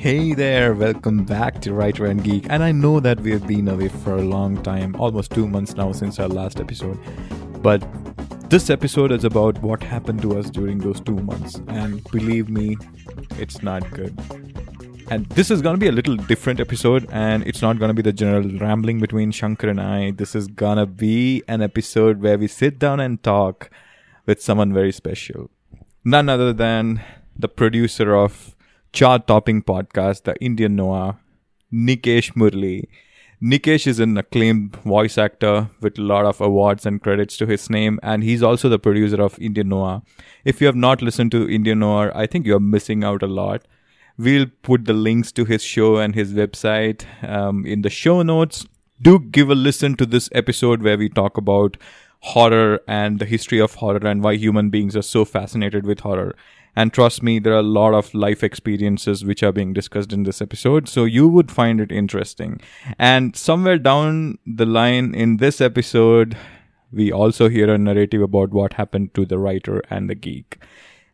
Hey there, welcome back to Writer and Geek. And I know that we have been away for a long time, almost two months now since our last episode. But this episode is about what happened to us during those two months. And believe me, it's not good. And this is going to be a little different episode, and it's not going to be the general rambling between Shankar and I. This is going to be an episode where we sit down and talk with someone very special. None other than the producer of chart topping podcast, The Indian Noir, Nikesh Murli. Nikesh is an acclaimed voice actor with a lot of awards and credits to his name, and he's also the producer of Indian Noir. If you have not listened to Indian Noir, I think you're missing out a lot. We'll put the links to his show and his website um, in the show notes. Do give a listen to this episode where we talk about horror and the history of horror and why human beings are so fascinated with horror. And trust me, there are a lot of life experiences which are being discussed in this episode, so you would find it interesting. And somewhere down the line in this episode, we also hear a narrative about what happened to the writer and the geek.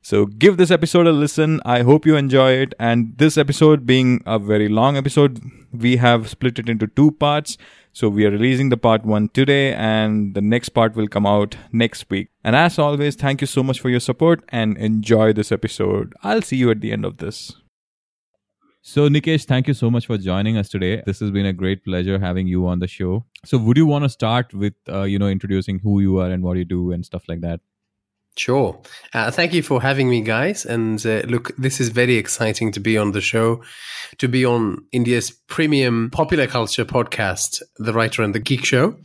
So give this episode a listen. I hope you enjoy it. And this episode being a very long episode, we have split it into two parts. So we are releasing the part one today and the next part will come out next week. And as always, thank you so much for your support and enjoy this episode. I'll see you at the end of this. So, Nikesh, thank you so much for joining us today. This has been a great pleasure having you on the show. So, would you want to start with, uh, you know, introducing who you are and what you do and stuff like that? Sure. Uh, thank you for having me, guys. And uh, look, this is very exciting to be on the show, to be on India's premium popular culture podcast, The Writer and the Geek Show.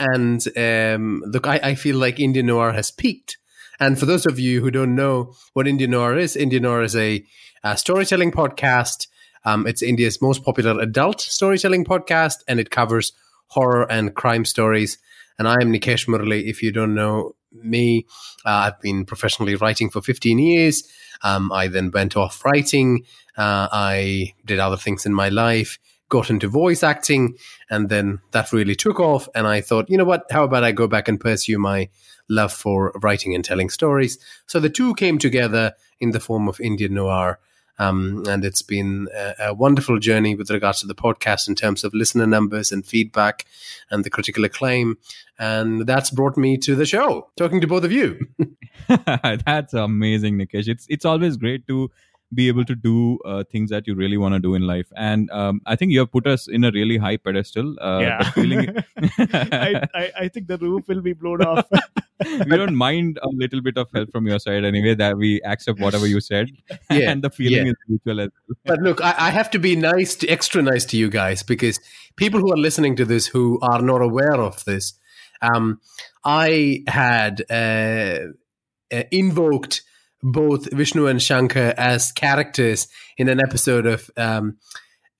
And um, look, I, I feel like Indian Noir has peaked. And for those of you who don't know what Indian Noir is, Indian Noir is a, a storytelling podcast. Um, it's India's most popular adult storytelling podcast, and it covers horror and crime stories. And I am Nikesh Murli. If you don't know me. Uh, I've been professionally writing for 15 years. Um, I then went off writing. Uh, I did other things in my life, got into voice acting, and then that really took off. And I thought, you know what? How about I go back and pursue my love for writing and telling stories? So the two came together in the form of Indian Noir. Um, and it's been a, a, wonderful journey with regards to the podcast in terms of listener numbers and feedback and the critical acclaim. And that's brought me to the show, talking to both of you. that's amazing, Nikesh. It's it's always great to be able to do uh, things that you really want to do in life. And um, I think you have put us in a really high pedestal. Uh, yeah. Feeling... I, I, I, think the roof will be blown off. we don't mind a little bit of help from your side anyway, that we accept whatever you said. Yeah. and the feeling yeah. is mutual as well. But look, I, I, have to be nice, to, extra nice to you guys because people who are listening to this who are not aware of this, um, I had uh, uh invoked both Vishnu and Shankar as characters in an episode of um,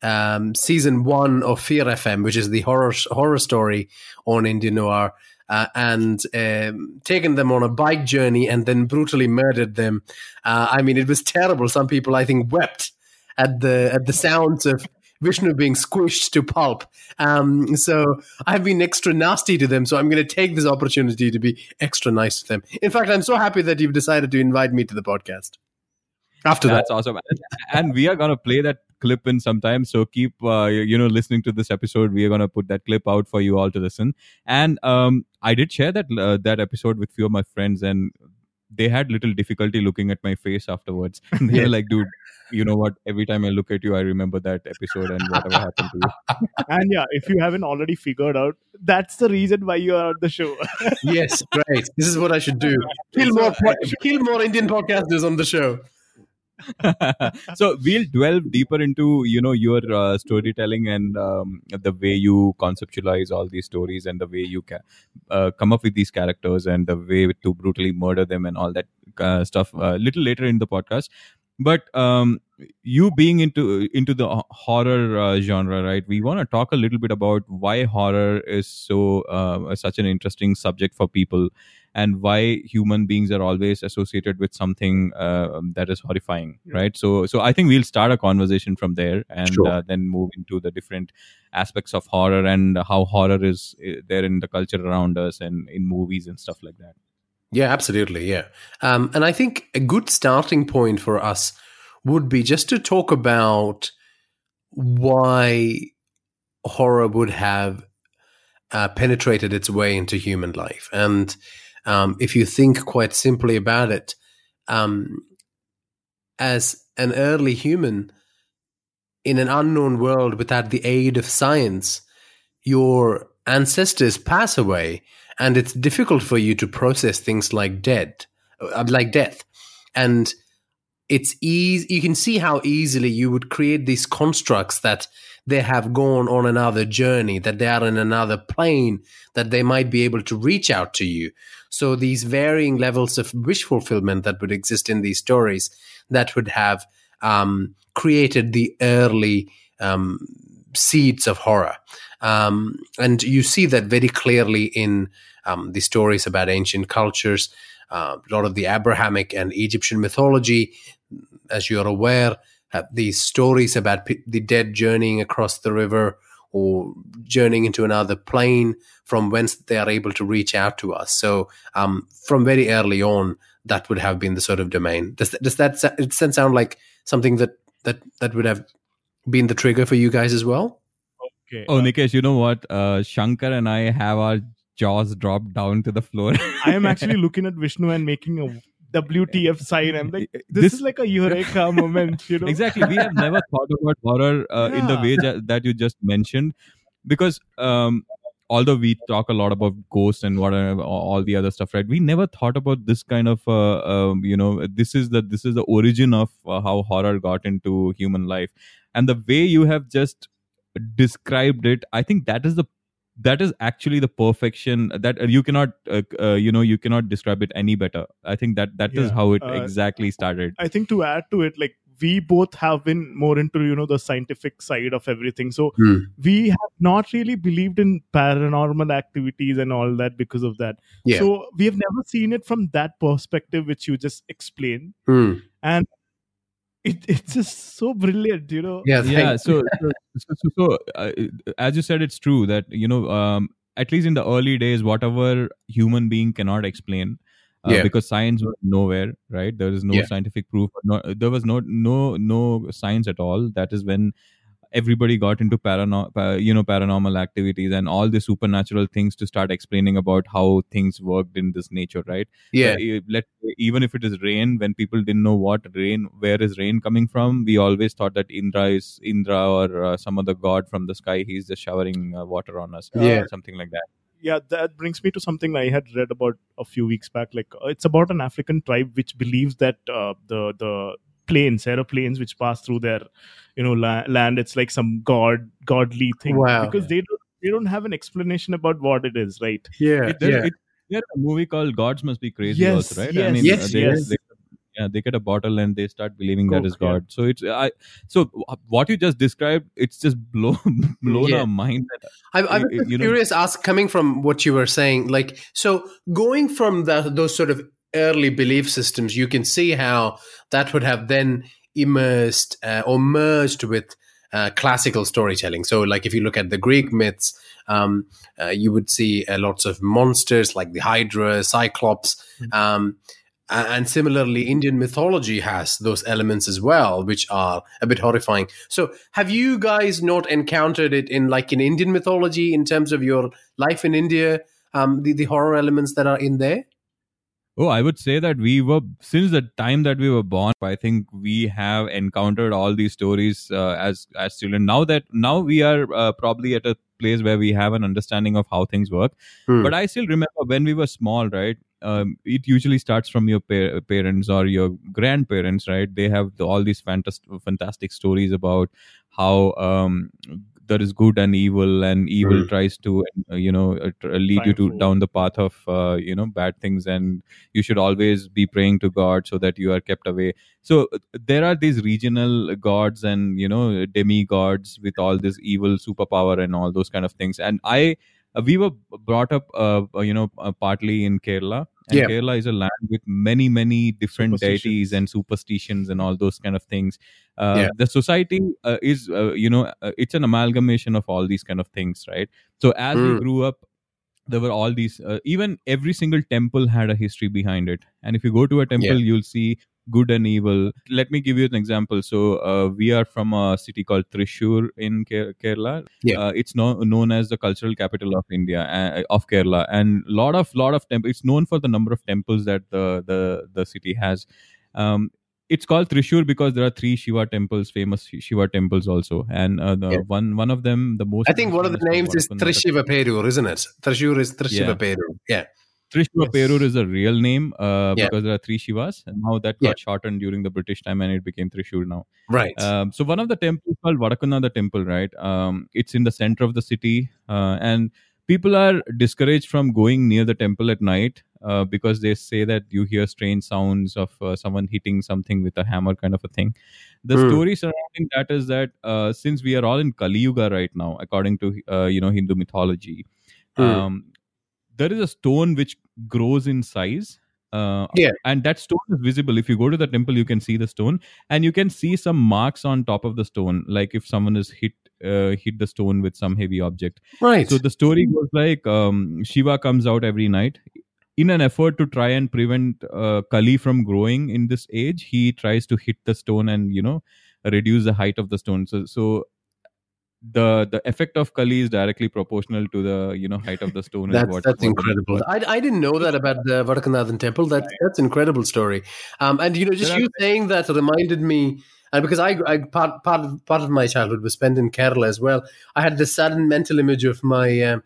um, season one of Fear FM, which is the horror horror story on Indian Noir, uh, and um, taken them on a bike journey and then brutally murdered them. Uh, I mean, it was terrible. Some people, I think, wept at the at the sounds of Vishnu being squished to pulp. Um, so I've been extra nasty to them. So I'm going to take this opportunity to be extra nice to them. In fact, I'm so happy that you've decided to invite me to the podcast. After That's that. awesome. And we are going to play that clip in sometime. So keep, uh, you know, listening to this episode. We are going to put that clip out for you all to listen. And um, I did share that uh, that episode with few of my friends, and they had little difficulty looking at my face afterwards. they yeah. were like, dude, you know what? Every time I look at you, I remember that episode and whatever happened to you. and yeah, if you haven't already figured out, that's the reason why you are on the show. yes, great. This is what I should do. Kill more, kill more Indian podcasters on the show. so we'll delve deeper into you know your uh, storytelling and um, the way you conceptualize all these stories and the way you ca- uh, come up with these characters and the way to brutally murder them and all that uh, stuff a uh, little later in the podcast but um, you being into into the horror uh, genre right we want to talk a little bit about why horror is so uh, such an interesting subject for people and why human beings are always associated with something uh, that is horrifying yeah. right so so i think we'll start a conversation from there and sure. uh, then move into the different aspects of horror and how horror is uh, there in the culture around us and in movies and stuff like that yeah absolutely yeah um, and i think a good starting point for us would be just to talk about why horror would have uh, penetrated its way into human life. And um, if you think quite simply about it, um, as an early human in an unknown world without the aid of science, your ancestors pass away, and it's difficult for you to process things like dead, uh, like death, and it's easy. You can see how easily you would create these constructs that they have gone on another journey, that they are in another plane, that they might be able to reach out to you. So these varying levels of wish fulfillment that would exist in these stories that would have um, created the early um, seeds of horror. Um, and you see that very clearly in um, the stories about ancient cultures. Uh, a lot of the Abrahamic and Egyptian mythology, as you're aware, have these stories about p- the dead journeying across the river or journeying into another plane from whence they are able to reach out to us. So, um, from very early on, that would have been the sort of domain. Does does that does that sound like something that that that would have been the trigger for you guys as well? Okay. Oh, uh, Nikesh, you know what? Uh, Shankar and I have our jaws dropped down to the floor. I am actually looking at Vishnu and making a WTF sign. I'm like, this, This- is like a eureka moment, you know? exactly. We have never thought about horror uh, in the way ja- that you just mentioned, because um, although we talk a lot about ghosts and whatever, all the other stuff, right? We never thought about this kind of, uh, um, you know, this is the this is the origin of uh, how horror got into human life, and the way you have just described it, I think that is the that is actually the perfection that uh, you cannot uh, uh, you know you cannot describe it any better i think that that is Yeah, how it uh, exactly started I think to add to it, like we both have been more into you know the scientific side of everything. So Hmm. we have not really believed in paranormal activities and all that because of that. Yeah. So we have never seen it from that perspective, which you just explained, Hmm. and it, it's just so brilliant, you know. Yeah. yeah so so, so, so, so uh, as you said it's true that you know um, at least in the early days whatever human being cannot explain uh, Yeah. because science was nowhere right there is no Yeah. scientific proof no, there was no no no science at all that is when everybody got into parano- pa- you know paranormal activities and all the supernatural things to start explaining about how things worked in this nature right yeah. uh, let even if it is rain when people didn't know what rain where is rain coming from we always thought that indra is indra or uh, some other god from the sky he's just showering uh, water on us Yeah. something like that yeah that brings me to something i had read about a few weeks back like uh, it's about an african tribe which believes that uh, the the planes aeroplanes which pass through their you know la- land it's like some god godly thing Wow. because they don't they don't have an explanation about what it is right Yeah. There- yeah. it- there's a movie called gods must be crazy Yes, also right i yes, mean Yes, they, yes. they, yeah, they get a bottle and they start believing that oh, is Coke, yeah. god so it's i so what you just described it's just blow blown Yeah. our mind I, I was you- just you know- curious, ask coming from what you were saying, like so going from that those sort of early belief systems, you can see how that would have then immersed uh, or merged with uh, classical storytelling. So, like if you look at the Greek myths, um, uh, you would see uh, lots of monsters like the Hydra, Cyclops. Um, and similarly, Indian mythology has those elements as well, which are a bit horrifying. So, have you guys not encountered it in like in Indian mythology in terms of your life in India? Um, the, the horror elements that are in there. Oh, I would say that we were since the time that we were born. I think we have encountered all these stories uh, as as children. Now that now we are uh, probably at a place where we have an understanding of how things work. Hmm. But I still remember when we were small, right? Um, it usually starts from your pa- parents or your grandparents, right? They have the, all these fantastic fantastic stories about how um, there is good and evil, and evil Hmm. tries to uh, you know uh, lead you to down the path of uh, you know bad things and you should always be praying to god so that you are kept away. So uh, there are these regional gods and you know demigods with all this evil superpower and all those kind of things. And i we were brought up uh, you know partly in kerala and Yeah. kerala is a land with many many different deities and superstitions and all those kind of things uh, Yeah. the society uh, is uh, you know uh, it's an amalgamation of all these kind of things right so as we Mm. grew up there were all these uh, even every single temple had a history behind it and if you go to a temple Yeah. you'll see good and evil. Let me give you an example. So uh, we are from a city called Thrissur in Ke- Kerala. Yeah. Uh, it's no, known as the cultural capital of India uh, of Kerala, and lot of lot of temples. It's known for the number of temples that the the the city has. Um, it's called Thrissur because there are three Shiva temples, famous Shiva temples also, and uh, the Yeah. one one of them, the most. I think one of the names is Trishiva Perur, isn't it? Thrissur is Trishiva Yeah. Perur. Yeah. Trishiva Yes. Perur is a real name uh, Yeah. because there are three Shivas. And now that got shortened during the British time and it became Trishur now. Right. Um, so one of the temples called Vadakunada temple, right? Um, it's in the center of the city, uh, and people are discouraged from going near the temple at night uh, because they say that you hear strange sounds of uh, someone hitting something with a hammer, kind of a thing. The Hmm. story surrounding that is that uh, since we are all in Kali Yuga right now, according to uh, you know Hindu mythology, Hmm. um, there is a stone which grows in size. Uh, Yeah. and that stone is visible. If you go to the temple, you can see the stone, and you can see some marks on top of the stone, like if someone is hit uh, hit the stone with some heavy object. right. So the story goes like um, Shiva comes out every night. In an effort to try and prevent uh, Kali from growing in this age, he tries to hit the stone and you know reduce the height of the stone. So so the the effect of Kali is directly proportional to the you know height of the stone. That's what, that's what- incredible. I, I didn't know that about the Vadakkunnathan temple. That's that's an incredible story. Um, and you know, just you saying that reminded me, and because I, I part part of, part of my childhood was spent in Kerala as well. I had this sudden mental image of my um,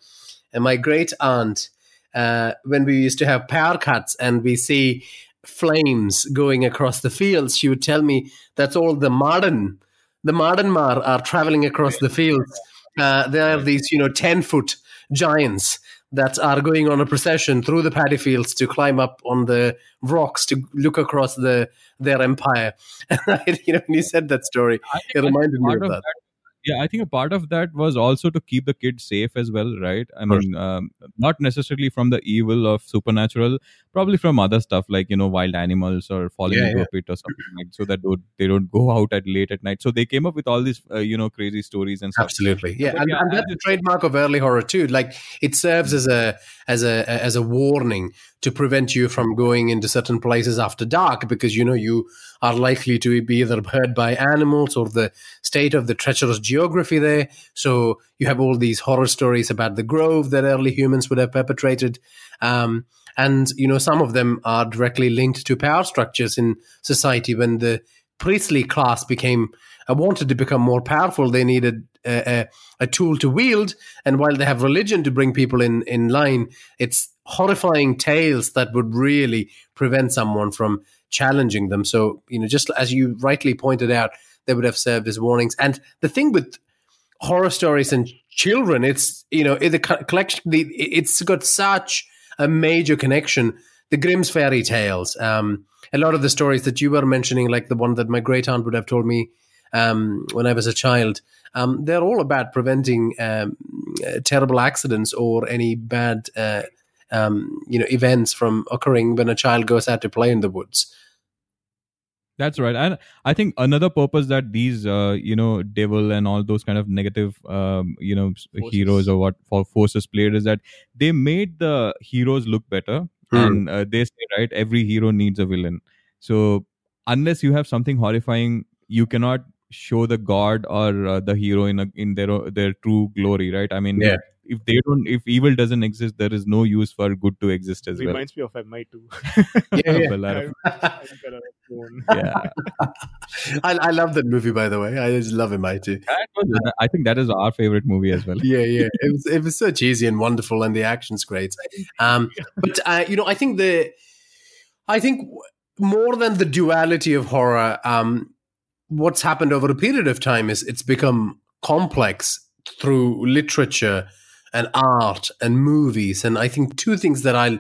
uh, my great aunt uh, when we used to have power cuts and we see flames going across the fields. She would tell me that's all the modern the Mardanmar are traveling across the fields. Uh, there are these, you know, 10 foot giants that are going on a procession through the paddy fields to climb up on the rocks to look across the their empire. You know, when you said that story, it reminded me of of that. Yeah i think a part of that was also to keep the kids safe as well right? I mean um, not necessarily from the evil of supernatural probably from other stuff like you know wild animals or falling Yeah, into yeah. a pit or something like so that don't, they don't go out at late at night. So they came up with all these uh, you know crazy stories and stuff. Absolutely, yeah, But and, yeah, and that's a trademark of early horror too. Like it serves as a as a as a warning to prevent you from going into certain places after dark because you know you are likely to be either hurt by animals or the state of the treacherous geography there. So you have all these horror stories about the grove that early humans would have perpetrated. Um, and you know some of them are directly linked to power structures in society when the priestly class became uh, wanted to become more powerful they needed a, a, a tool to wield and while they have religion to bring people in in line it's horrifying tales that would really prevent someone from challenging them. So you know just as you rightly pointed out they would have served as warnings. And the thing with horror stories and children it's you know the collection the, it's got such a major connection. The grimm's fairy tales um a lot of the stories that you were mentioning like the one that my great aunt would have told me um when i was a child um they're all about preventing um uh, terrible accidents or any bad uh, um you know events from occurring when a child goes out to play in the woods That's right, and I think another purpose that these, uh, you know, devil and all those kind of negative, um, you know, Forces. heroes or what for forces played is that they made the heroes look better, Hmm. and uh, they say right, every hero needs a villain. So unless you have something horrifying, you cannot show the god or uh, the hero in a, in their their true glory, right? I mean, Yeah. If they don't, if evil doesn't exist, there is no use for good to exist as well. Reminds me of MI2. Yeah, yeah. Well, out of- yeah. I, I love that movie by the way i just love him i too That was, I think that is our favorite movie as well. yeah, yeah. It was it was so cheesy and wonderful, and the action's great. Um, but uh, you know, I think the, I think more than the duality of horror, um, what's happened over a period of time is it's become complex through literature and art and movies, and I think two things that I'll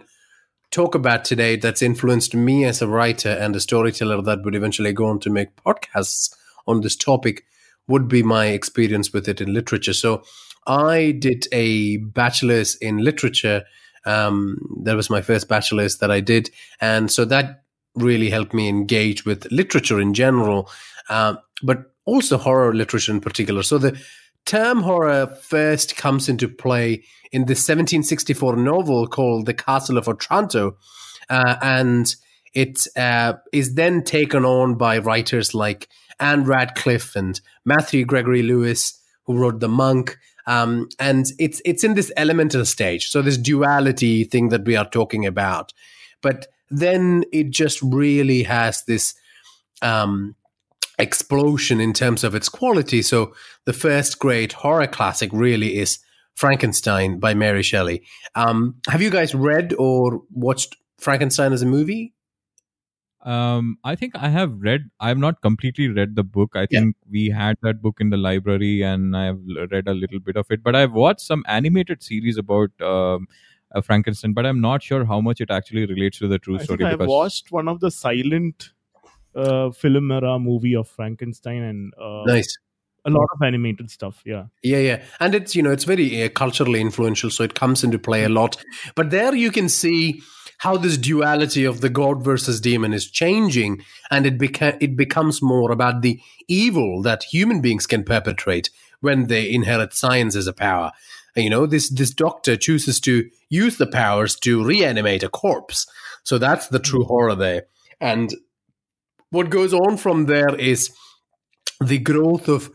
talk about today that's influenced me as a writer and a storyteller that would eventually go on to make podcasts on this topic would be my experience with it in literature. So I did a bachelor's in literature. Um, that was my first bachelor's that I did. And so that really helped me engage with literature in general, uh, but also horror literature in particular. So the term horror first comes into play in the 1764 novel called The Castle of Otranto. Uh, and it uh, is then taken on by writers like Ann Radcliffe and Matthew Gregory Lewis, who wrote The Monk. Um, and it's it's in this elemental stage, so this duality thing that we are talking about. But then it just really has this um, explosion in terms of its quality. So the first great horror classic really is Frankenstein by Mary Shelley. Um, have you guys read or watched Frankenstein as a movie? Um, I think I have read. I have not completely read the book. I Yeah. think we had that book in the library, and I have read a little bit of it. But I've watched some animated series about um, uh, Frankenstein, but I'm not sure how much it actually relates to the true I story. think I've because watched one of the silent uh, film era movie of Frankenstein and uh, Nice. a lot of animated stuff. Yeah. Yeah, yeah, and it's you know it's very uh, culturally influential, so it comes into play a lot. But there you can see how this duality of the god versus demon is changing, and it beca- it becomes more about the evil that human beings can perpetrate when they inherit science as a power. You know, this this doctor chooses to use the powers to reanimate a corpse, so that's the true horror there. And what goes on from there is the growth of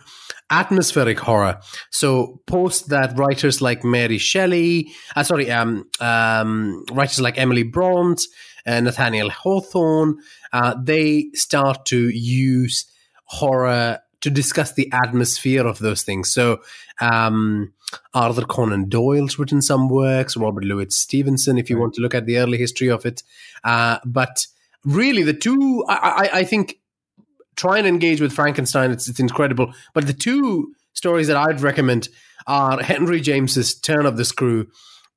atmospheric horror. So post that writers like Mary Shelley, uh, sorry, um, um, writers like Emily Brontë and Nathaniel Hawthorne, uh, they start to use horror to discuss the atmosphere of those things. So um, Arthur Conan Doyle's written some works, Robert Louis Stevenson, if you want to look at the early history of it. Uh, but really, the two, I, I, I think try and engage with Frankenstein. It's, it's incredible. But the two stories that I'd recommend are Henry James's Turn of the Screw,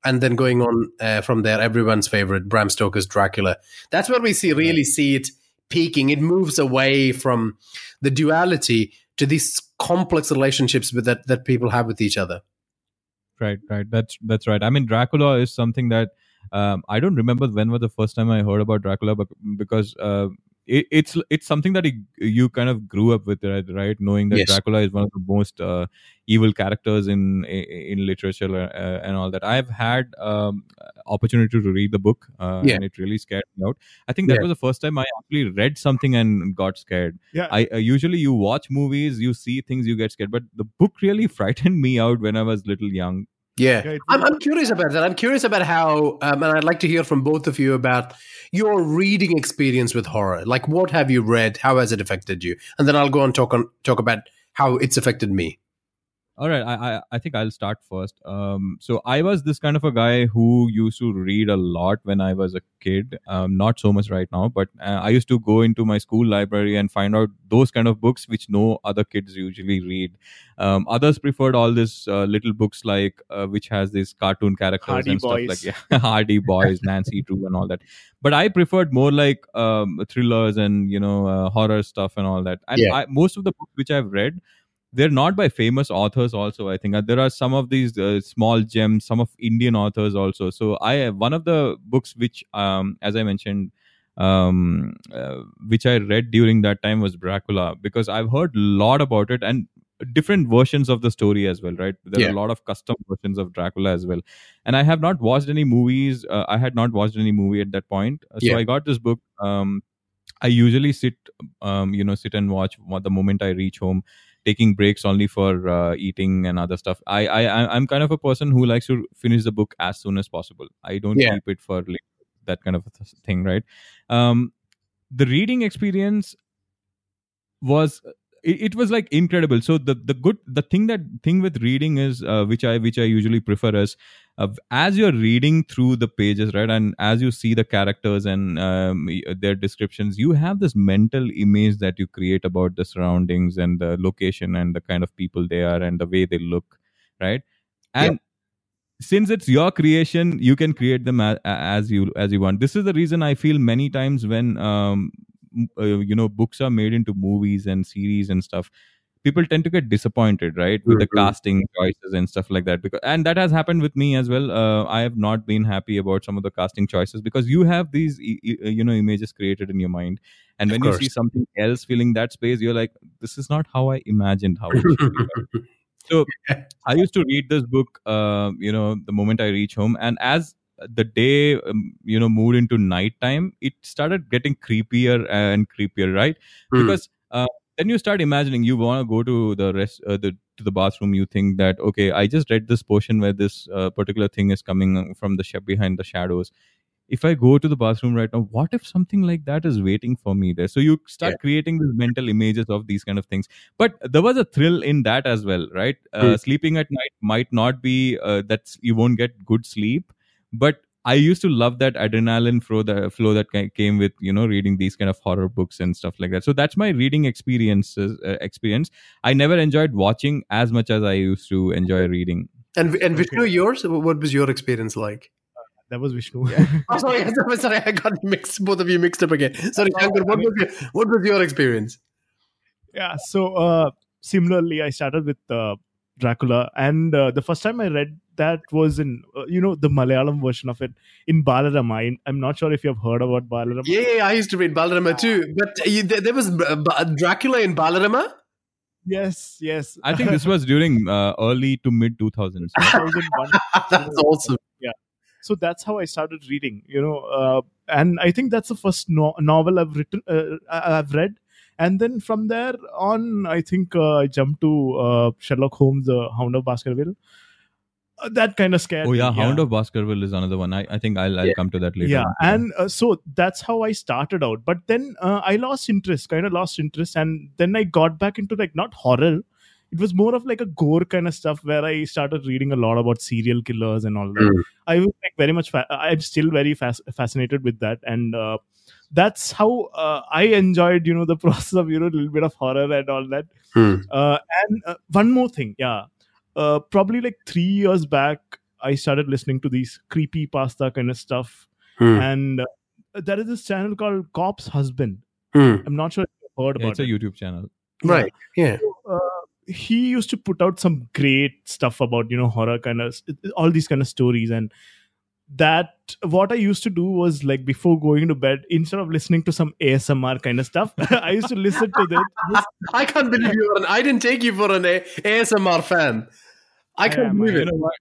and then going on uh, from there, everyone's favorite Bram Stoker's Dracula. That's where we see really see it peaking. It moves away from the duality to these complex relationships with that that people have with each other. right right that's that's right i mean dracula is something that um, i don't remember when was the first time i heard about dracula but because uh, it, it's it's something that you, you kind of grew up with right, right? knowing that Yes. dracula is one of the most uh, evil characters in in literature uh, and all that i've had um, opportunity to read the book uh, Yeah. and it really scared me out i think that Yeah. was the first time i actually read something and got scared Yeah. I uh, usually you watch movies, you see things, you get scared. But the book really frightened me out when I was little young. Yeah. I'm, I'm curious about that. I'm curious about how, um, and I'd like to hear from both of you about your reading experience with horror. Like, what have you read? How has it affected you? And then I'll go and talk on talk about how it's affected me. All right, I, I I think I'll start first. Um, so I was this kind of a guy who used to read a lot when I was a kid. Um, not so much right now, but uh, I used to go into my school library and find out those kind of books which no other kids usually read. Um, others preferred all these uh, little books like uh, which has these cartoon characters Hardy and Boys. stuff like yeah, Hardy Boys, Nancy Drew, and all that. But I preferred more like um, thrillers and you know uh, horror stuff and all that. And Yeah. I, most of the books which I've read they're not by famous authors also i think. Uh, there are some of these uh, small gems some of indian authors also. So i one of the books which um as i mentioned um uh, which i read during that time was dracula because i've heard a lot about it and different versions of the story as well right? There are a lot of custom versions of dracula as well. And i have not watched any movies uh, i had not watched any movie at that point. Uh, so Yeah. i got this book um i usually sit um you know sit and watch what the moment i reach home taking breaks only for uh, eating and other stuff. I, I I'm kind of a person who likes to finish the book as soon as possible. I don't Yeah. keep it for later, that kind of a thing, right? Um, the reading experience was it, it was like incredible. So the the good the thing that thing with reading is uh, which I which I usually prefer is uh, as you're reading through the pages right and as you see the characters and um, their descriptions you have this mental image that you create about the surroundings and the location and the kind of people they are and the way they look right? And since it's your creation you can create them as, as you as you want. This is the reason i feel many times when um uh, you know books are made into movies and series and stuff people tend to get disappointed right with the Mhm. casting choices and stuff like that because and that has happened with me as well uh, i have not been happy about some of the casting choices because you have these e- you know images created in your mind and when you see something else filling that space you're like this is not how i imagined how it should be so I used to read this book, uh, you know, the moment I reach home, and as the day um, you know moved into nighttime, it started getting creepier and creepier, right? Hmm. Because uh, then you start imagining you want to go to the rest uh, the to the bathroom. You think that okay, I just read this portion where this uh, particular thing is coming from the sh- behind the shadows. If I go to the bathroom right now, what if something like that is waiting for me there? So you start Yeah. creating these mental images of these kind of things but there was a thrill in that as well right uh, Mm. sleeping at night might not be uh, that you won't get good sleep but i used to love that adrenaline flow that flow that came with you know reading these kind of horror books and stuff like that so that's my reading experiences uh, experience i never enjoyed watching as much as i used to enjoy reading And and Vishnu, yours? What was your experience like? That was Vishnu. Oh, sorry, sorry, sorry, I got mixed. Both of you mixed up again. Sorry, Shankar. What was your, what was your experience? yeah so uh similarly i started with uh, dracula and uh, the first time i read that was in uh, you know the malayalam version of it in balarama I, i'm not sure if you've heard about balarama Yeah, yeah, I used to read Balarama too. But uh, you, there, there was uh, Dracula in Balarama. yes yes i think this was during uh, early to mid 2000s That's awesome. Yeah. So that's how i started reading you know uh, and i think that's the first no- novel i've written uh, I- i've read and then from there on i think uh, i jumped to uh, sherlock holmes the hound of baskerville uh, that kind of scared oh me, yeah hound of baskerville is another one i, I think i'll, I'll Yeah. come to that later yeah on. and uh, so that's how i started out but then uh, i lost interest kind of lost interest and then i got back into like not horror it was more of like a gore kind of stuff where i started reading a lot about serial killers and all that Mm. i was like very much fa- i'm still very fas- fascinated with that and uh, that's how uh, i enjoyed you know the process of you know a little bit of horror and all that Hmm. uh, and uh, one more thing, yeah. Uh, probably like three years back, I started listening to these creepy pasta kind of stuff. Hmm. And uh, there is this channel called Cop's Husband. Hmm. I'm not sure if you've heard Yeah, about it's a it. youtube channel Right. Yeah. Uh, he used to put out some great stuff about, you know, horror kind of, all these kind of stories. And that what I used to do was like before going to bed, instead of listening to some ASMR kind of stuff, I used to listen to this. this I can't believe you are an. I didn't take you for an ASMR fan. I I can't am, believe I it. you know what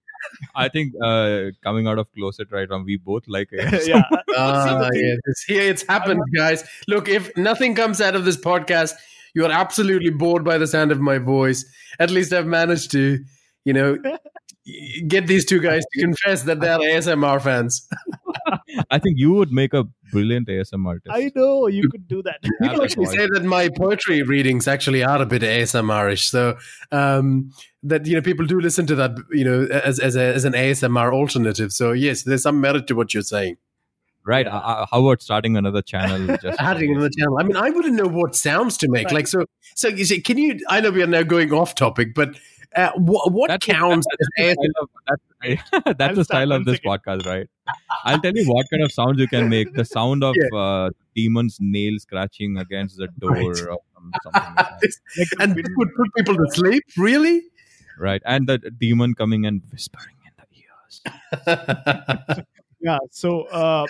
i think uh, coming out of closet right now we both like it yeah. Ah, yeah, it's, here it's happened, guys. Look, if nothing comes out of this podcast, you are absolutely bored by the sound of my voice. At least I've managed to, you know, get these two guys to confess that they are ASMR fans. I think you would make a brilliant ASMR artist. I know you could do that. have People actually say that my poetry readings actually are a bit ASMR-ish. So um, that you know, people do listen to that, you know, as as, a, as an ASMR alternative. So yes, there's some merit to what you're saying. right? Uh, uh, how about starting another channel? Just for adding this? on the channel. I mean, I wouldn't know what sounds to make. Like, so, so you see, can you? I know we are now going off topic, but uh, what, what That's counts that's as the style of, that's, that's the style of this second. podcast, right? I'll tell you what kind of sounds you can make. The sound of uh, demon's nail scratching against the door Right. or something like that. This- Like, and this would put people to sleep? Really? right? And the demon coming and whispering in the ears. yeah. So, uh,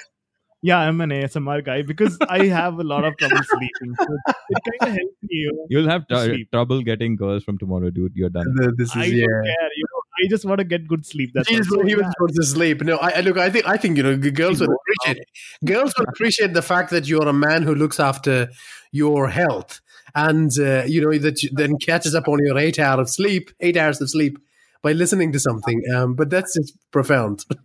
yeah, I'm an ASMR guy because I have a lot of trouble sleeping. So it kind of helps me. you. You'll have tr- Sleep. trouble getting girls from tomorrow, dude. You're done. this is, I is don't care. You know, I just want to get good sleep. That's He all. just, So, he yeah. just wants to sleep. No, I, I look. I think. I think you know, g- girls would appreciate. Girls would appreciate the fact that you're a man who looks after your health, and uh, you know that you then catches up on your eight hours of sleep, eight hours of sleep by listening to something. Um, but that's just profound.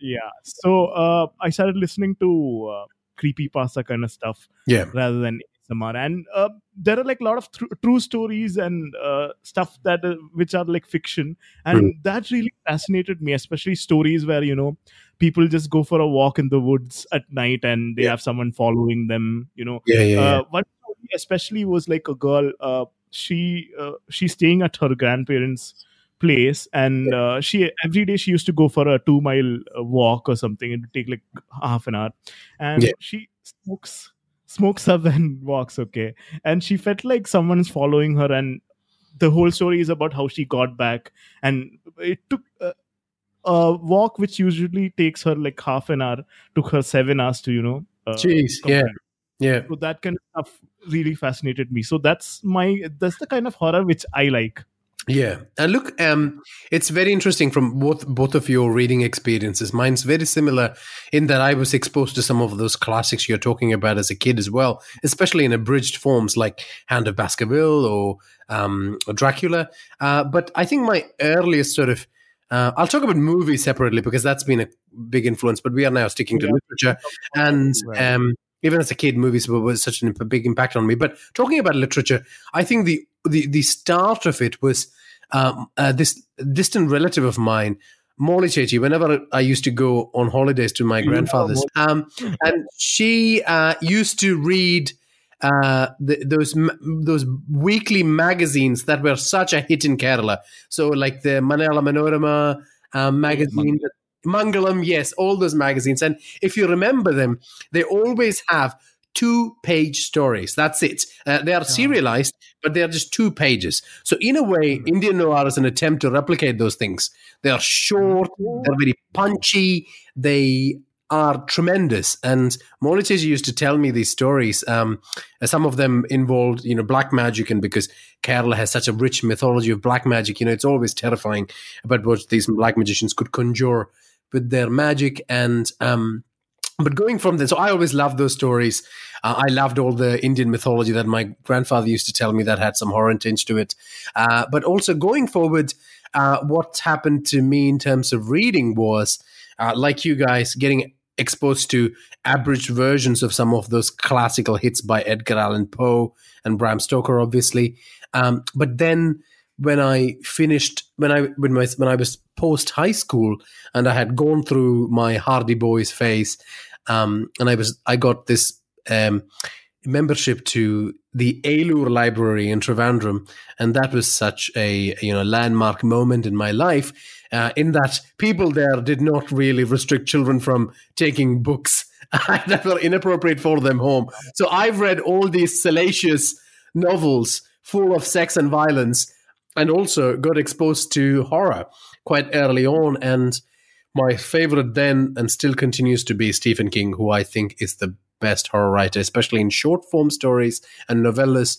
Yeah. So uh, I started listening to uh, creepy pasta kind of stuff yeah. rather than ASMR. And uh, there are like a lot of true stories and uh, stuff that uh, which are like fiction, and that really fascinated me. Especially stories where you know people just go for a walk in the woods at night and they Yeah. have someone following them. You know, Yeah. Yeah. uh, one story especially was like a girl. Uh, she uh, she's staying at her grandparents' place, and uh, she every day she used to go for a two mile uh, walk or something. It would take like half an hour, and Yeah. she smokes smokes up and walks. Okay, and she felt like someone's following her, and the whole story is about how she got back, and it took. Uh, a walk which usually takes her like half an hour took her seven hours to you know uh, Jeez. Yeah. Yeah. so that kind of stuff really fascinated me so that's my that's the kind of horror which i like Yeah, and look, um, it's very interesting from both both of your reading experiences. Mine's very similar in that I was exposed to some of those classics you're talking about as a kid as well, especially in abridged forms like Hound of Baskerville or, um, or Dracula. Uh, but I think my earliest sort of uh, I'll talk about movies separately because that's been a big influence. But we are now sticking to Yeah. literature, and Right. um, even as a kid, movies were, was such a big impact on me. But talking about literature, I think the the, the start of it was um, uh, this distant relative of mine, Molly Chechi. Whenever I used to go on holidays to my grandfather's, um, and she uh, used to read uh, the, those those weekly magazines that were such a hit in Kerala. So, like the Malayala Manorama um, magazine, Mangalam, yes, all those magazines. And if you remember them, they always have two page stories. That's it. Uh, they are serialized, but they are just two pages. So, in a way, Indian noir is an attempt to replicate those things. They are short, they're very punchy, they are tremendous. And Molly used to tell me these stories. Um, some of them involved, you know, black magic, and because Kerala has such a rich mythology of black magic, you know, it's always terrifying about what these black magicians could conjure with their magic. And um, but going from there, so I always loved those stories. Uh, I loved all the Indian mythology that my grandfather used to tell me that had some horror tinge to it. Uh, but also going forward, uh, what happened to me in terms of reading was, uh, like you guys, getting exposed to abridged versions of some of those classical hits by Edgar Allan Poe and Bram Stoker, obviously. Um, but then when I finished, when I when, my, when I was post high school and I had gone through my Hardy Boys phase, um, and I was I got this um, membership to the Ailur Library in Trivandrum, and that was such a you know landmark moment in my life. Uh, in that people there did not really restrict children from taking books that were inappropriate for them home. So I've read all these salacious novels full of sex and violence, and also got exposed to horror quite early on. And my favorite then and still continues to be Stephen King, who I think is the best horror writer, especially in short form stories and novellas.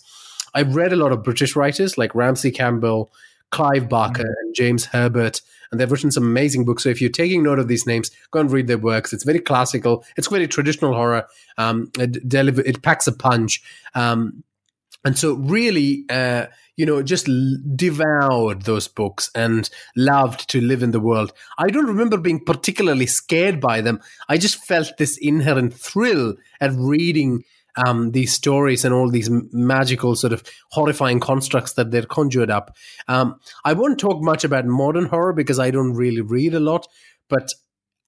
I've read a lot of British writers like Ramsey Campbell, Clive Barker, and James Herbert, and they've written some amazing books. So if you're taking note of these names, go and read their works. It's very classical. It's very traditional horror. Um, it, deliver, it packs a punch. Um, and so really uh, you know just l- devoured those books and loved to live in the world i don't remember being particularly scared by them i just felt this inherent thrill at reading um, these stories and all these magical sort of horrifying constructs that they're conjured up um, i won't talk much about modern horror because i don't really read a lot but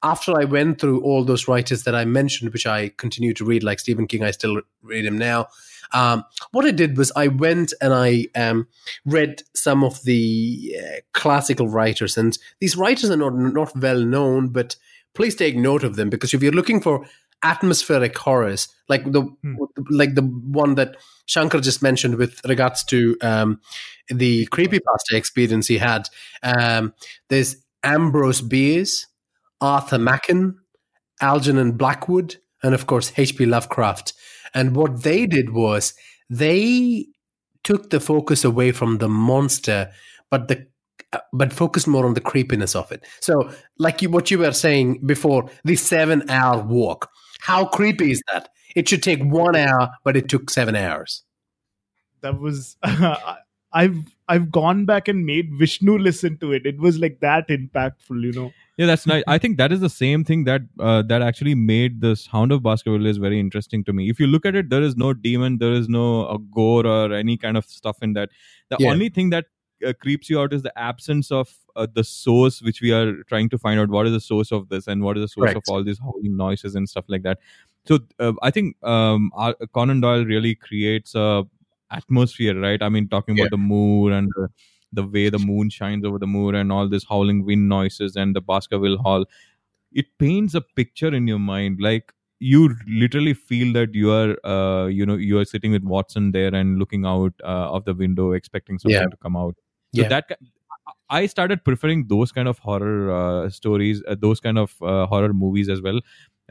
after I went through all those writers that I mentioned, which I continue to read, like Stephen King, I still read him now. Um, what I did was I went and I um, read some of the uh, classical writers, and these writers are not not well known, but please take note of them because if you're looking for atmospheric horrors, like the Hmm. like the one that Shankar just mentioned with regards to um, the creepypasta experience he had, um, there's Ambrose Bierce, Arthur Machen, Algernon Blackwood, and of course H.P. Lovecraft. And what they did was they took the focus away from the monster, but the uh, but focused more on the creepiness of it. So, like you, what you were saying before, the seven-hour walk. How creepy is that? It should take one hour, but it took seven hours. that was I've I've gone back and made Vishnu listen to it. It was like that impactful, you know. Yeah, that's nice. I think that is the same thing that uh, that actually made this Hound of Baskerville is very interesting to me. If you look at it, there is no demon, there is no uh, gore or any kind of stuff in that. The Yeah. only thing that uh, creeps you out is the absence of uh, the source, which we are trying to find out. What is the source of this, and what is the source Correct. of all these howling noises and stuff like that. So uh, I think um, our, Conan Doyle really creates a atmosphere, right? I mean, talking Yeah. about the moon and the, the way the moon shines over the moon and all this howling wind noises and the Baskerville Hall. It paints a picture in your mind, like you literally feel that you are, uh, you know, you are sitting with Watson there and looking out uh, of the window, expecting something Yeah. to come out. So Yeah. that I started preferring those kind of horror uh, stories, uh, those kind of uh, horror movies as well.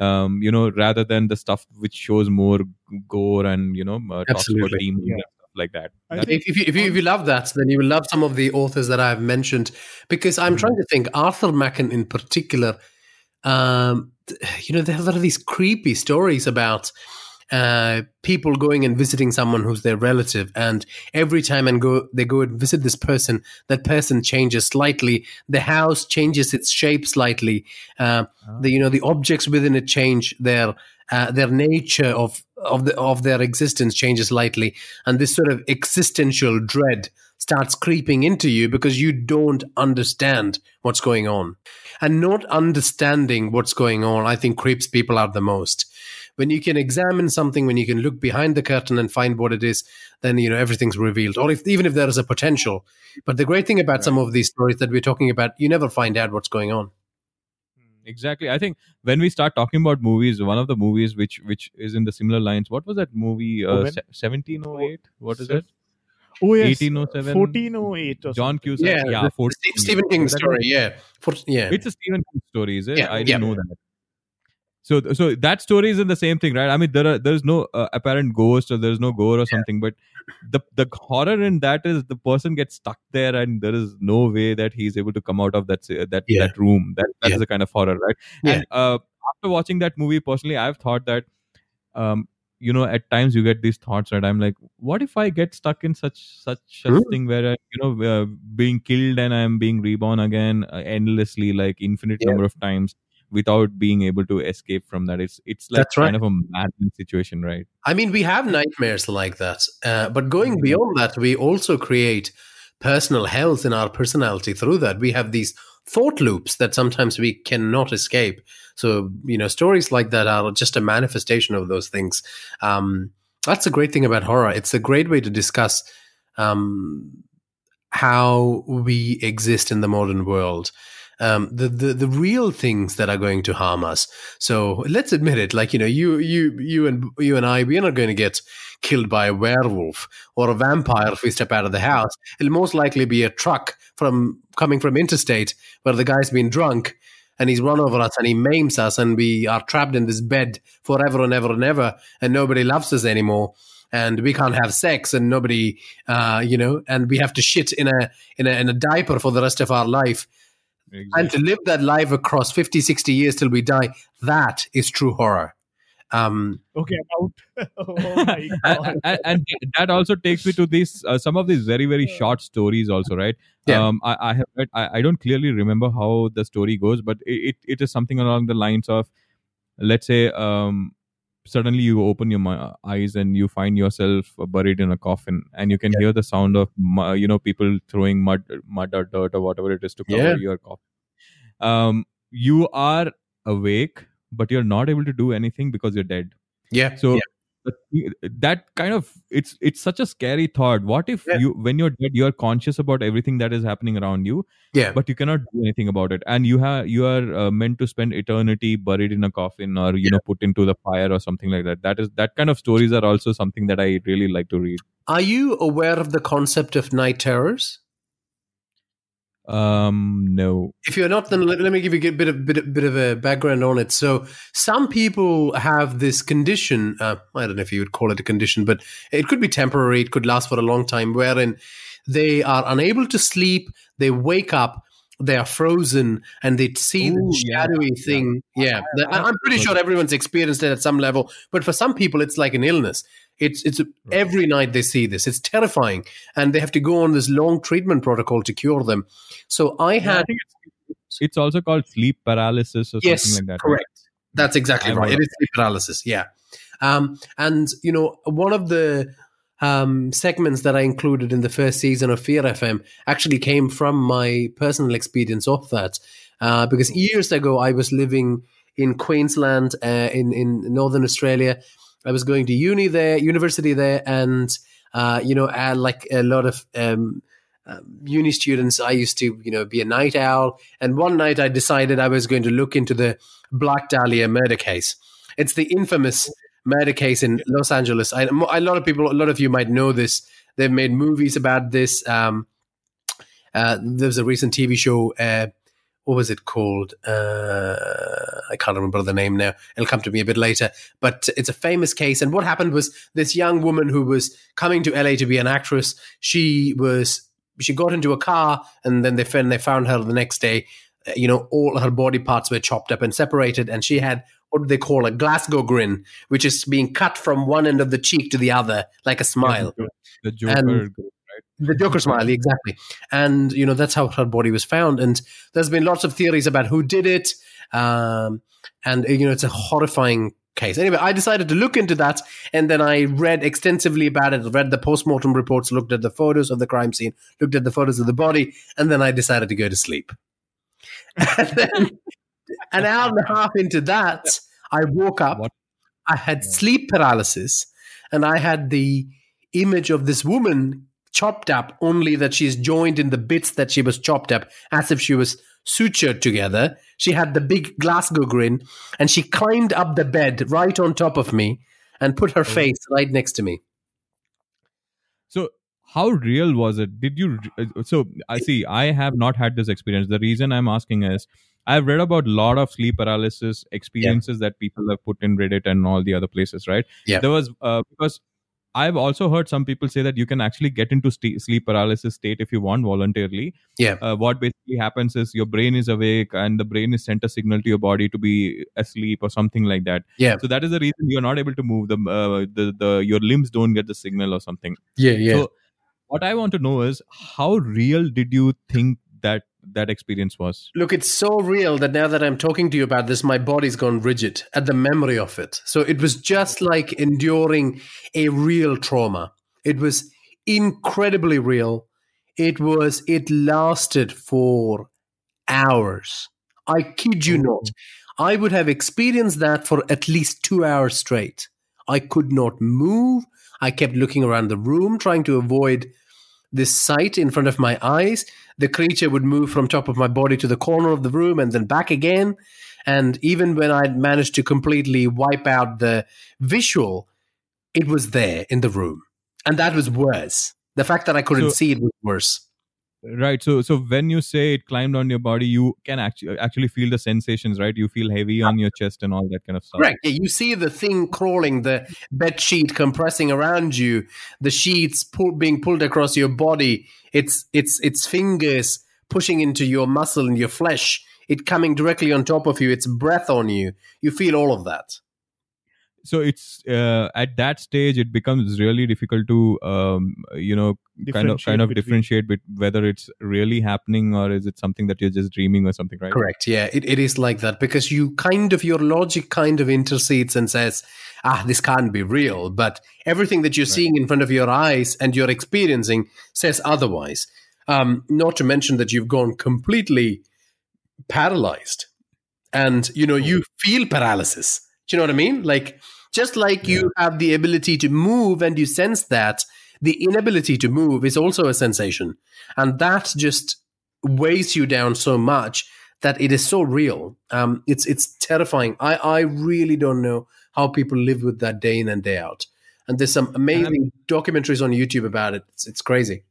Um, you know, rather than the stuff which shows more gore and you know uh, talks about Absolutely. demons Yeah. like that. Think- If, if, you, if, you, if you love that, then you will love some of the authors that I've mentioned because I'm trying to think. Arthur Machen, in particular, um, you know, there are a lot of these creepy stories about uh, people going and visiting someone who's their relative, and every time and go they go and visit this person, that person changes slightly. The house changes its shape slightly. Uh, the you know the objects within it change their uh, their nature of of the of their existence changes slightly, and this sort of existential dread starts creeping into you because you don't understand what's going on, and not understanding what's going on, I think creeps people out the most. When you can examine something, when you can look behind the curtain and find what it is, then you know everything's revealed. Or if even if there is a potential, but the great thing about some of these stories that we're talking about, you never find out what's going on. exactly. I think when we start talking about movies one of the movies which which is in the similar lines what was that movie uh, 1708 what is it? Oh yes, 1807 1408 or john cusack. Yeah, yeah, 14 Stephen King story, yeah, For, yeah. it's a stephen king story is it? Yeah, i didn't yeah. know that so so that story is in the same thing right i mean there are there's no uh, apparent ghost or there's no gore or something but the the horror in that is the person gets stuck there and there is no way that he's able to come out of that s- that Yeah. that room that that is Yeah. the kind of horror right Yeah. and uh, after watching that movie personally i've thought that um you know at times you get these thoughts right i'm like what if i get stuck in such such a Hmm. thing where I, you know uh, being killed and i'm being reborn again uh, endlessly like infinite Yeah. number of times without being able to escape from that it's it's like That's right. kind of a maddening situation right I mean, we have nightmares like that. Uh, but going beyond that, we also create personal health in our personality through that. We have these thought loops that sometimes we cannot escape. So, you know, stories like that are just a manifestation of those things. Um, that's a great thing about horror. It's a great way to discuss um, how we exist in the modern world. Um, the, the the real things that are going to harm us. So let's admit it. Like you know, you you you and you and I, we are not going to get killed by a werewolf or a vampire if we step out of the house. It'll most likely be a truck from coming from interstate where the guy's been drunk and he's run over us and he maims us and we are trapped in this bed forever and ever and ever and nobody loves us anymore and we can't have sex and nobody uh, you know and we have to shit in a in a in a diaper for the rest of our life and to live that life across 50 60 years till we die that is true horror um Okay, I'm out. oh my god. and, and, and that also takes me to these uh, some of these very very short stories also right Yeah. um i, I have read, I, I don't clearly remember how the story goes but it, it, it is something along the lines of let's say um suddenly you open your eyes and you find yourself buried in a coffin and you can hear the sound of you know people throwing mud mud or dirt or whatever it is to cover Yeah. your coffin um you are awake but you're not able to do anything because you're dead yeah so yeah. That kind of it's it's such a scary thought. What if Yeah. you when you're dead you're conscious about everything that is happening around you yeah. but you cannot do anything about it. And you have you are uh, meant to spend eternity buried in a coffin or you know put into the fire or something like that. That is that kind of stories are also something that i really like to read. Are you aware of the concept of night terrors um no. If you're not then let, let me give you a bit of bit, of- bit of a background on it. So some people have this condition uh, i don't know if you would call it a condition but it could be temporary it could last for a long time wherein they are unable to sleep they wake up they are frozen and they see Ooh, the shadowy yeah. thing. Yeah, The- i'm pretty sure everyone's experienced it at some level but for some people it's like an illness it's it's every night they see this it's terrifying and they have to go on this long treatment protocol to cure them so i i had think it's, it's also called sleep paralysis or yes, something like that right? correct. That's exactly I right. It is sleep paralysis. Yeah, um, and you know one of the um, segments that I included in the first season of Fear FM actually came from my personal experience of that, uh, because years ago I was living in Queensland, uh, in in Northern Australia. I was going to uni there, university there, and uh, you know, uh, like a lot of um, um, uni students, I used to, you know, be a night owl. And one night I decided I was going to look into the Black Dahlia murder case. It's the infamous murder case in Los Angeles. I, a lot of people, a lot of you might know this. They've made movies about this. Um, uh, there was a recent TV show uh, what was it called? Uh, I can't remember the name now. It'll come to me a bit later. But it's a famous case. And what happened was this young woman who was coming to LA to be an actress. She was she got into a car, and then they found they found her the next day. Uh, You know, all her body parts were chopped up and separated, and she had what do they call a Glasgow grin, which is being cut from one end of the cheek to the other, like a smile. The Joker. And- The Joker smile, exactly. And, you know, that's how her body was found. And there's been lots of theories about who did it. Um, and, you know, it's a horrifying case. Anyway, I decided to look into that. And then I read extensively about it, read the postmortem reports, looked at the photos of the crime scene, looked at the photos of the body. And then I decided to go to sleep. and then an hour and a half into that, I woke up. What? I had sleep paralysis and I had the image of this woman chopped up, only that she's joined in the bits that she was chopped up as if she was sutured together. She had the big Glasgow grin and she climbed up the bed right on top of me and put her face right next to me. So how real was it? Did you? uh, So I see. I have not had this experience. The reason I'm asking is I've read about a lot of sleep paralysis experiences that people have put in Reddit and all the other places. Right? Yeah. There was uh, because I've also heard some people say that you can actually get into st- sleep paralysis state if you want voluntarily. Yeah. Uh, what basically happens is your brain is awake and the brain is sent a signal to your body to be asleep or something like that. Yeah. So that is the reason you're not able to move the uh, the the your limbs don't get the signal or something. Yeah, yeah. So, what I want to know is how real did you think that that experience was? Look, it's so real that now that I'm talking to you about this, my body's gone rigid at the memory of it. So it was just like enduring a real trauma. It was incredibly real. It was, it lasted for hours. I kid you oh. not. I would have experienced that for at least two hours straight. I could not move. I kept looking around the room, trying to avoid this sight in front of my eyes. The creature would move from top of my body to the corner of the room and then back again. And even when I'd managed to completely wipe out the visual, it was there in the room. And that was worse. The fact that I couldn't So- see it was worse. Right. So so when you say it climbed on your body, you can actually actually feel the sensations, right? You feel heavy on your chest and all that kind of stuff. Right. Yeah, you see the thing crawling, the bed sheet compressing around you, the sheets pull, being pulled across your body. It's it's its fingers pushing into your muscle and your flesh. It coming directly on top of you. Its breath on you. You feel all of that. So it's uh, at that stage it becomes really difficult to um, you know kind of Differentiate kind of between- differentiate bet- whether it's really happening or is it something that you're just dreaming or something, right? Correct. Yeah, it, it is like that because you kind of your logic kind of intercedes and says, ah, this can't be real. But everything that you're seeing in front of your eyes and you're experiencing says otherwise. Um, not to mention that you've gone completely paralyzed, and you know you feel paralysis. Do you know what I mean? Like just like you have the ability to move and you sense that, the inability to move is also a sensation, and that just weighs you down so much that it is so real. Um, it's it's terrifying. I I really don't know how people live with that day in and day out. And there's some amazing documentaries on YouTube about it. It's, it's crazy.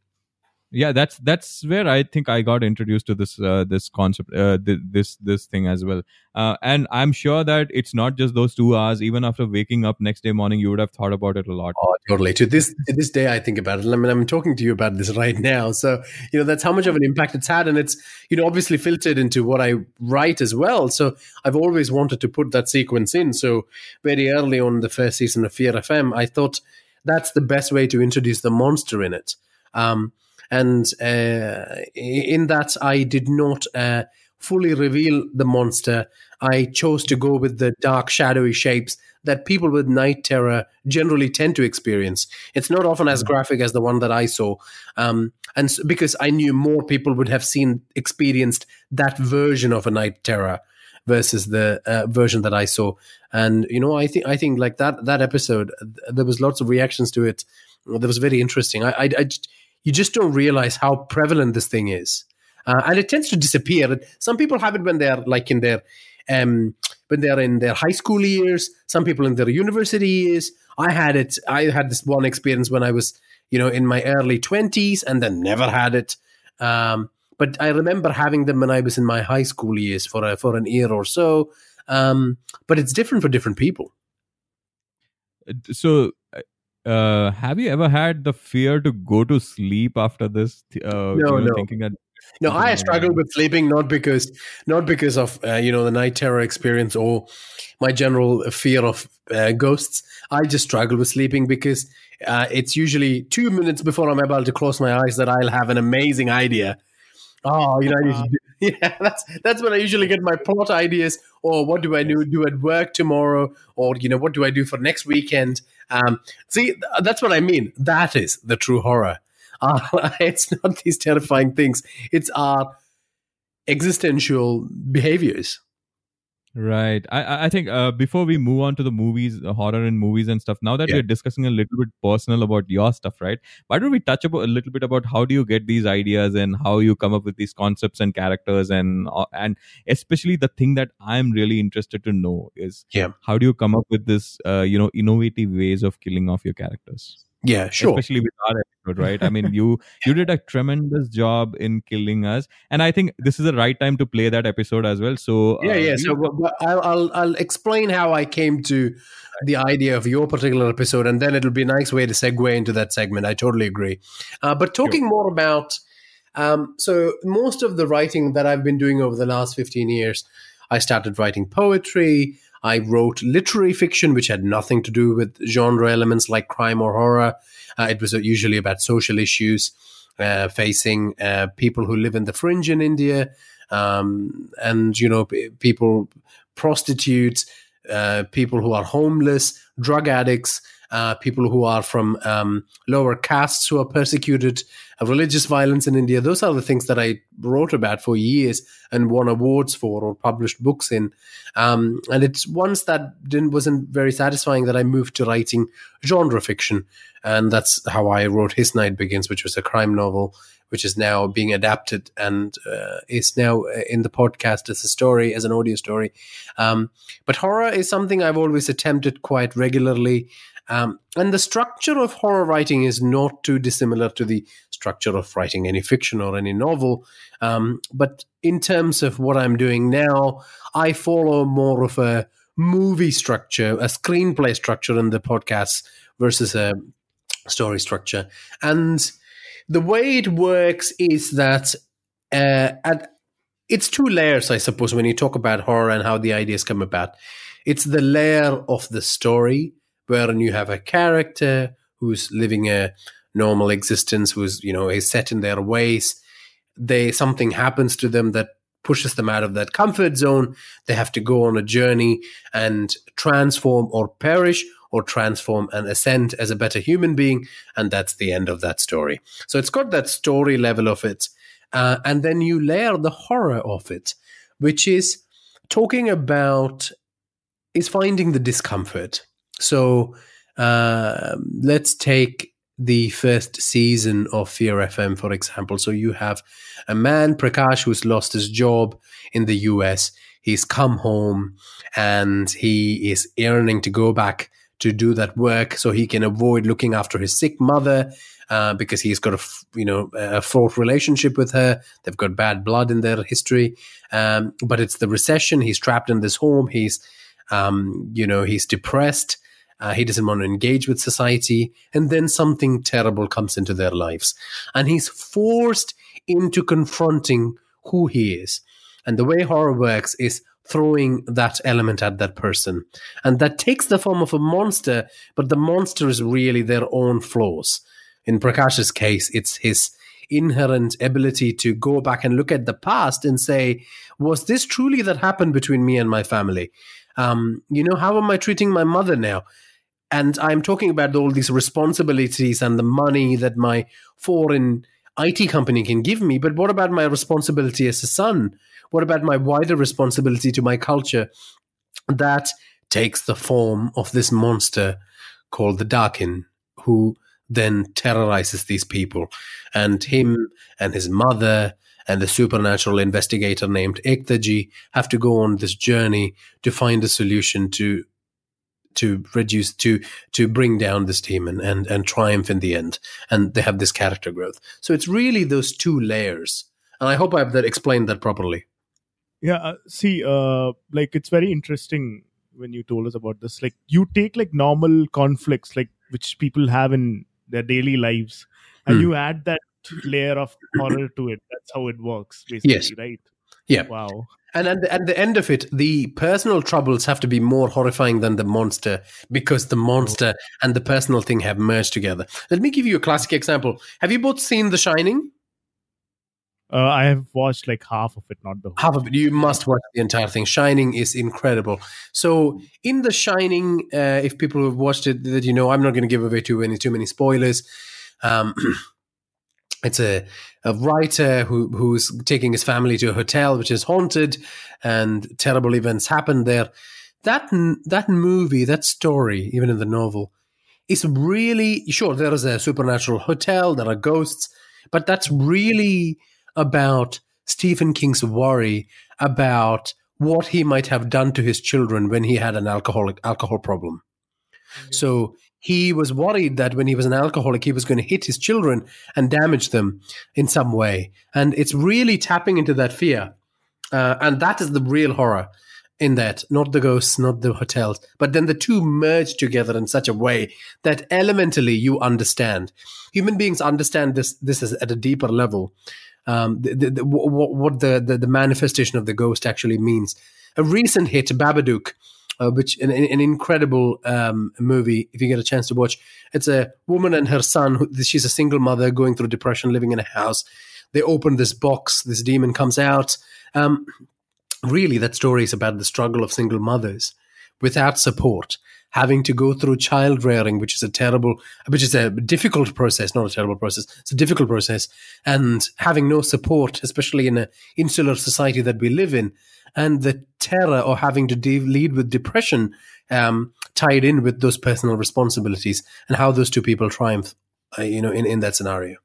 Yeah that's that's where i think i got introduced to this uh, this concept uh, th- this this thing as well uh, and i'm sure that it's not just those two hours even after waking up next day morning you would have thought about it a lot Oh, totally. To this to this day, I think about it. I mean, I'm talking to you about this right now, so you know that's how much of an impact it's had, and it's you know obviously filtered into what I write as well. So I've always wanted to put that sequence in. So very early on the first season of Fear FM, I thought that's the best way to introduce the monster in it. Um, and uh, in that, I did not uh, fully reveal the monster. I chose to go with the dark, shadowy shapes that people with night terror generally tend to experience. It's not often as graphic as the one that I saw, um, and s because I knew more people would have seen, experienced that version of a night terror versus the uh, version that I saw. And you know, I think I think like that that episode, th- there was lots of reactions to it. That was very interesting. I, I, I just- you just don't realize how prevalent this thing is. Uh, and it tends to disappear. Some people have it when they're like in their um, when they're in their high school years. Some people in their university years. I had it. I had this one experience when I was, you know, in my early twenties, and then never had it. Um, but I remember having them when I was in my high school years for a, for an year or so. Um, but it's different for different people. So, uh, have you ever had the fear to go to sleep after this? Uh, No, you know, no. Thinking that No, I struggle with sleeping not because not because of uh, you know the night terror experience or my general fear of uh, ghosts. I just struggle with sleeping because uh, it's usually two minutes before I'm about to close my eyes that I'll have an amazing idea. Oh, you know, I need to do, yeah, that's that's when I usually get my plot ideas. Or what do I do do at work tomorrow? Or you know, what do I do for next weekend? Um, see, th- that's what I mean. That is the true horror. Uh, it's not these terrifying things. It's our existential behaviors. Right. I I think uh, before we move on to the movies, uh, horror and movies and stuff. Now that Yeah. we're discussing a little bit personal about your stuff, right? Why don't we touch about a little bit about how do you get these ideas and how you come up with these concepts and characters and uh, and especially the thing that I'm really interested to know is Yeah. how do you come up with this uh, you know innovative ways of killing off your characters? Yeah, sure. especially with our episode right i mean you you did a tremendous job in killing us and i think this is the right time to play that episode as well so yeah, uh, yeah. So but- but I'll, I'll I'll explain how I came to the idea of your particular episode, and then it'll be a nice way to segue into that segment. I totally agree. Uh, but talking more about, um, so most of the writing that I've been doing over the last fifteen years, I started writing poetry. I wrote literary fiction, which had nothing to do with genre elements like crime or horror. Uh, it was usually about social issues uh, facing uh, people who live in the fringe in India, um, and you know, p- people, prostitutes, uh, people who are homeless, drug addicts, uh, people who are from um, lower castes who are persecuted, uh, religious violence in India. Those are the things that I wrote about for years and won awards for or published books in. Um, and it's once that didn't wasn't very satisfying that I moved to writing genre fiction, and that's how I wrote His Night Begins, which was a crime novel, which is now being adapted and uh, is now uh, in the podcast as a story, as an audio story. Um, but horror is something I've always attempted quite regularly. Um, and the structure of horror writing is not too dissimilar to the structure of writing any fiction or any novel. Um, but in terms of what I'm doing now, I follow more of a movie structure, a screenplay structure in the podcast versus a story structure. And the way it works is that uh, at, it's two layers, I suppose, when you talk about horror and how the ideas come about. It's the layer of the story, wherein you have a character who's living a normal existence, who's, you know, is set in their ways. They something happens to them that pushes them out of that comfort zone. They have to go on a journey and transform or perish or transform and ascend as a better human being. And that's the end of that story. So it's got that story level of it. Uh, and then you layer the horror of it, which is talking about is finding the discomfort. So uh, let's take the first season of Fear FM, for example. So you have a man, Prakash, who's lost his job in the US. He's come home and he is yearning to go back to do that work so he can avoid looking after his sick mother uh, because he's got a you know a fraught relationship with her. They've got bad blood in their history, um, but it's the recession. He's trapped in this home. He's um, you know he's depressed. Uh, he doesn't want to engage with society, and then something terrible comes into their lives, and he's forced into confronting who he is. And the way horror works is throwing that element at that person. And that takes the form of a monster, but the monster is really their own flaws. In Prakash's case, it's his inherent ability to go back and look at the past and say, was this truly that happened between me and my family? Um, you know, how am I treating my mother now? And I'm talking about all these responsibilities and the money that my foreign IT company can give me. But what about my responsibility as a son? What about my wider responsibility to my culture? That takes the form of this monster called the Darkin, who then terrorizes these people. And him and his mother and the supernatural investigator named Ektaji have to go on this journey to find a solution to to reduce to to bring down this demon and and triumph in the end and they have this character growth so it's really those two layers And I hope I've that explained that properly. Yeah, uh, see, uh, like it's very interesting when you told us about this. Like you take like normal conflicts, like which people have in their daily lives, and Hmm. you add that layer of horror to it. That's how it works, basically, Yes. right? Yeah. Wow. And at the, at the end of it, the personal troubles have to be more horrifying than the monster because the monster and the personal thing have merged together. Let me give you a classic example. Have you both seen The Shining? Uh, I have watched like half of it, not the whole. Half of it. You must watch the entire thing. Shining is incredible. So, in The Shining, uh, if people have watched it, that you know, I'm not going to give away too many too many spoilers. Um, it's a a writer who who's taking his family to a hotel which is haunted, and terrible events happen there. That that movie, that story, even in the novel, is really sure. There is a supernatural hotel. There are ghosts, but that's really about Stephen King's worry about what he might have done to his children when he had an alcoholic alcohol problem. Mm-hmm. So he was worried that when he was an alcoholic, he was going to hit his children and damage them in some way. And it's really tapping into that fear. Uh, and that is the real horror in that, not the ghosts, not the hotels. But then the two merge together in such a way that elementally you understand. Human beings understand this, this is at a deeper level. Um, the, the, the, what, what the, the, the manifestation of the ghost actually means. A recent hit, Babadook, uh, which an, an incredible um, movie. If you get a chance to watch, it's a woman and her son. Who, she's a single mother going through depression, living in a house. They open this box. This demon comes out. Um, really, that story is about the struggle of single mothers without support, having to go through child rearing, which is a terrible, which is a difficult process, not a terrible process. It's a difficult process, and having no support, especially in an insular society that we live in, and the terror of having to de- lead with depression um, tied in with those personal responsibilities, and how those two people triumph, uh, you know, in, in that scenario.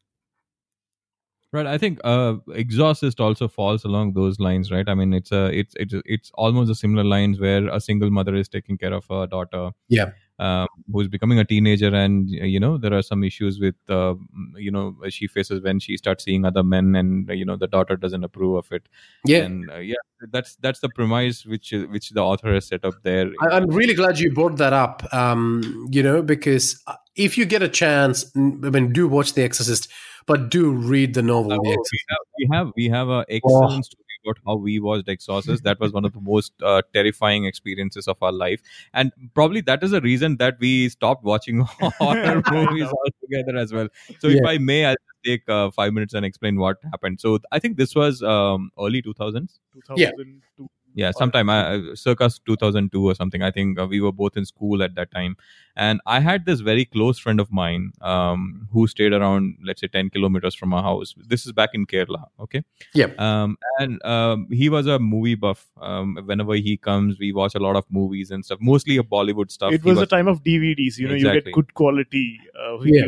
Right, I think uh, Exorcist also falls along those lines, right? I mean, it's a, it's, it's, it's almost a similar lines where a single mother is taking care of her daughter, Yeah. Um, who's becoming a teenager, and you know there are some issues with, uh, you know, she faces when she starts seeing other men, and you know the daughter doesn't approve of it. Yeah. and uh, yeah, that's that's the premise which which the author has set up there. I, I'm really glad you brought that up. Um, you know, because if you get a chance, I mean, do watch The Exorcist, but do read the novel. Uh, The we have we have we have a excellent story about how we watched Exorcist. That was one of the most uh, terrifying experiences of our life, and probably that is the reason that we stopped watching horror movies altogether as well. So, if I may, I'll take uh, five minutes and explain what happened. So, I think this was um, early two thousands. 2002. Yeah, sometime uh, circa 2002 or something. I think uh, we were both in school at that time, and I had this very close friend of mine um, who stayed around, let's say, 10 kilometers from our house. This is back in Kerala. Okay. Yep. Um, and um, he was a movie buff. Um, whenever he comes, we watch a lot of movies and stuff, mostly of Bollywood stuff. It He was a time of DVDs. You know, you get good quality uh, Yeah.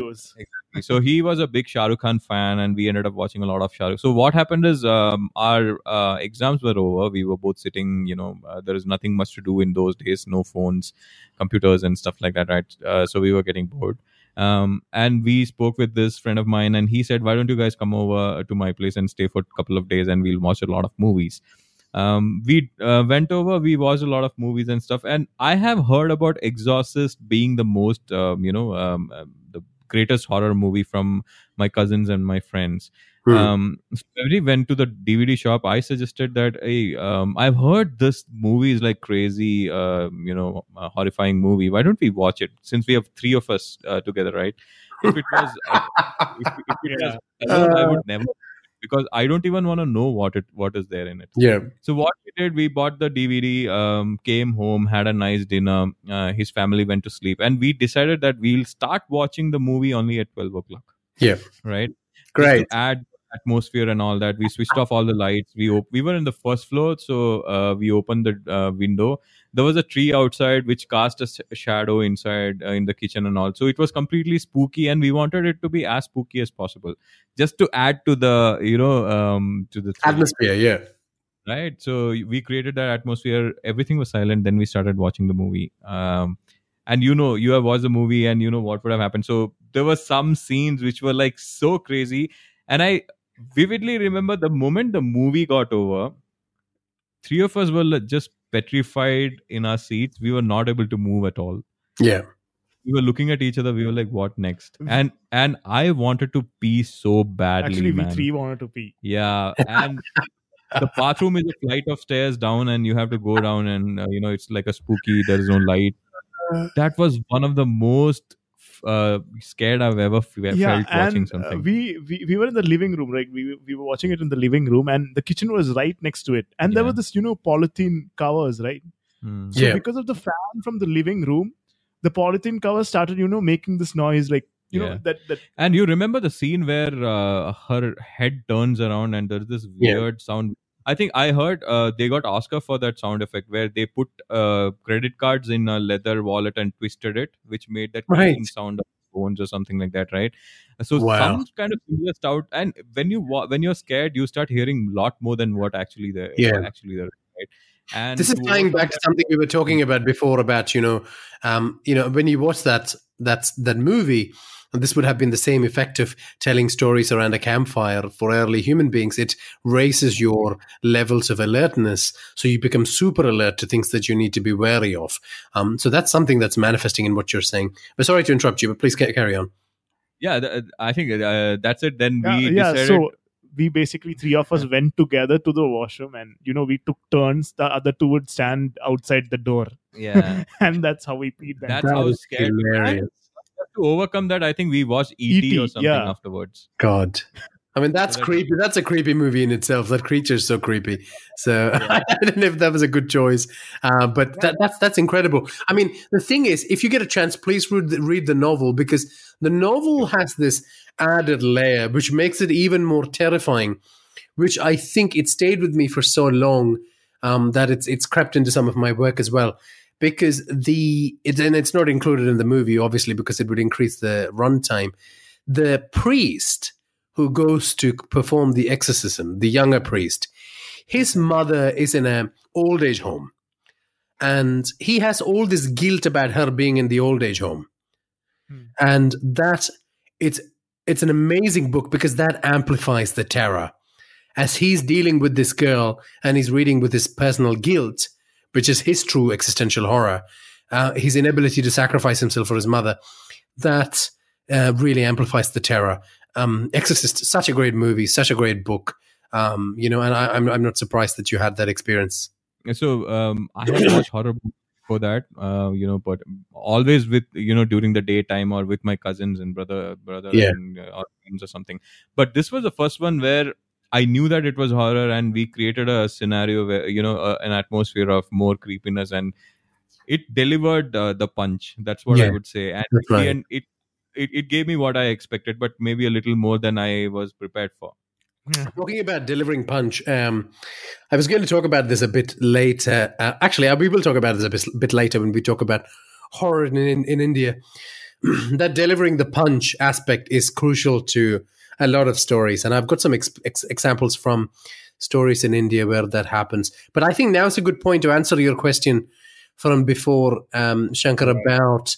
Videos. so he was a big Shah Rukh Khan fan, and we ended up watching a lot of Shah Rukh. So what happened is, um, our uh, exams were over. We were both sitting. You know, uh, there is nothing much to do in those days. No phones, computers, and stuff like that. Right. Uh, so we were getting bored. Um, and we spoke with this friend of mine, and he said, "Why don't you guys come over to my place and stay for a couple of days, and we'll watch a lot of movies." Um, we uh, went over, we watched a lot of movies and stuff, and I have heard about Exorcist being the most, um, you know, um, uh, the greatest horror movie from my cousins and my friends. Hmm. Um, so when we went to the DVD shop, I suggested that, hey, um, I've heard this movie is like crazy, uh, you know, a horrifying movie. Why don't we watch it? Since we have three of us uh, together, right? If it was, uh, if, if it was alone, I would never, because I don't even want to know what it what is there in it. yeah. So what we did, we bought the DVD, um, came home, had a nice dinner. Uh, his family went to sleep, and we decided that we'll start watching the movie only at twelve o'clock. Yeah. right. Great. add atmosphere and all that. We switched off all the lights. We op- we were in the first floor, so uh, we opened the uh, window. There was a tree outside which cast a s- shadow inside uh, in the kitchen and all. So it was completely spooky, and we wanted it to be as spooky as possible, just to add to the you know um, to the thrill Atmosphere. Yeah. right so we created that atmosphere everything was silent then we started watching the movie um and you know you have watched the movie and you know what would have happened so there were some scenes which were like so crazy and i vividly remember the moment the movie got over. Three of us were just petrified in our seats. We were not able to move at all. Yeah. We were looking at each other. We were like, "What next?" And and I wanted to pee so badly, Actually, we man. three wanted to pee. Yeah, and the bathroom is a flight of stairs down, and you have to go down, and uh, you know it's like a spooky. There is no light. That was one of the most uh, scared I've ever f- felt yeah, watching something. Uh, we, we we were in the living room, right? We we were watching it in the living room, and the kitchen was right next to it, and there Yeah. were this you know polythene covers, right? Hmm. So Yeah. because of the fan from the living room, the polythene cover started you know making this noise, like you Yeah. know that that And you remember the scene where uh, her head turns around and there's this Yeah. weird sound. I think I heard uh, they got Oscar for that sound effect where they put uh, credit cards in a leather wallet and twisted it, which made that Right. sound of phones or something like that, right? So Wow. some kind of similar sound. And when you when you're scared, you start hearing a lot more than what actually there. Yeah. actually there, right? And this is tying back to something we were talking about before about you know um, you know when you watch that that that movie this would have been the same effect of telling stories around a campfire for early human beings it raises your levels of alertness so you become super alert to things that you need to be wary of um, so that's something that's manifesting in what you're saying but sorry to interrupt you but please carry on yeah, th- I think uh, that's it. Then we yeah decided. so we basically three of us went together to the washroom, and you know we took turns. The other two would stand outside the door, yeah, and that's how we peed. That That's That how was scared. hilarious. And to overcome that, I think we watched ET, E.T., or something yeah. afterwards. God. I mean, that's So that- creepy. That's a creepy movie in itself. That creature's so creepy. So I don't know if that was a good choice, uh, but that, that's that's incredible. I mean, the thing is, if you get a chance, please read the, read the novel because the novel has this added layer which makes it even more terrifying. Which I think it stayed with me for so long um, that it's it's crept into some of my work as well. Because the it, and it's not included in the movie, obviously, because it would increase the runtime. The priest who goes to perform the exorcism, the younger priest, his mother is in a old age home, and he has all this guilt about her being in the old age home, Hmm. and that it's it's an amazing book because that amplifies the terror as he's dealing with this girl and he's reading with his personal guilt, which is his true existential horror, uh, his inability to sacrifice himself for his mother. That uh, really amplifies the terror. Um, Exorcist, such a great movie, such a great book. Um, you know, and I, I'm I'm not surprised that you had that experience. So um, I have watched horror for that, uh, you know, but always with you know during the daytime or with my cousins and brother, brother Yeah. and uh, or friends or something. But this was the first one where I knew that it was horror, and we created a scenario where you know uh, an atmosphere of more creepiness, and it delivered uh, the punch. That's what I would say, and That's in the right. end, it. It, it gave me what I expected, but maybe a little more than I was prepared for. Talking about delivering punch, um, I was going to talk about this a bit later. Uh, actually, uh, we will talk about this a bit, bit later when we talk about horror in, in, in India. that delivering the punch aspect is crucial to a lot of stories. And I've got some ex- ex- examples from stories in India where that happens. But I think now's a good point to answer your question from before, um, Shankar, about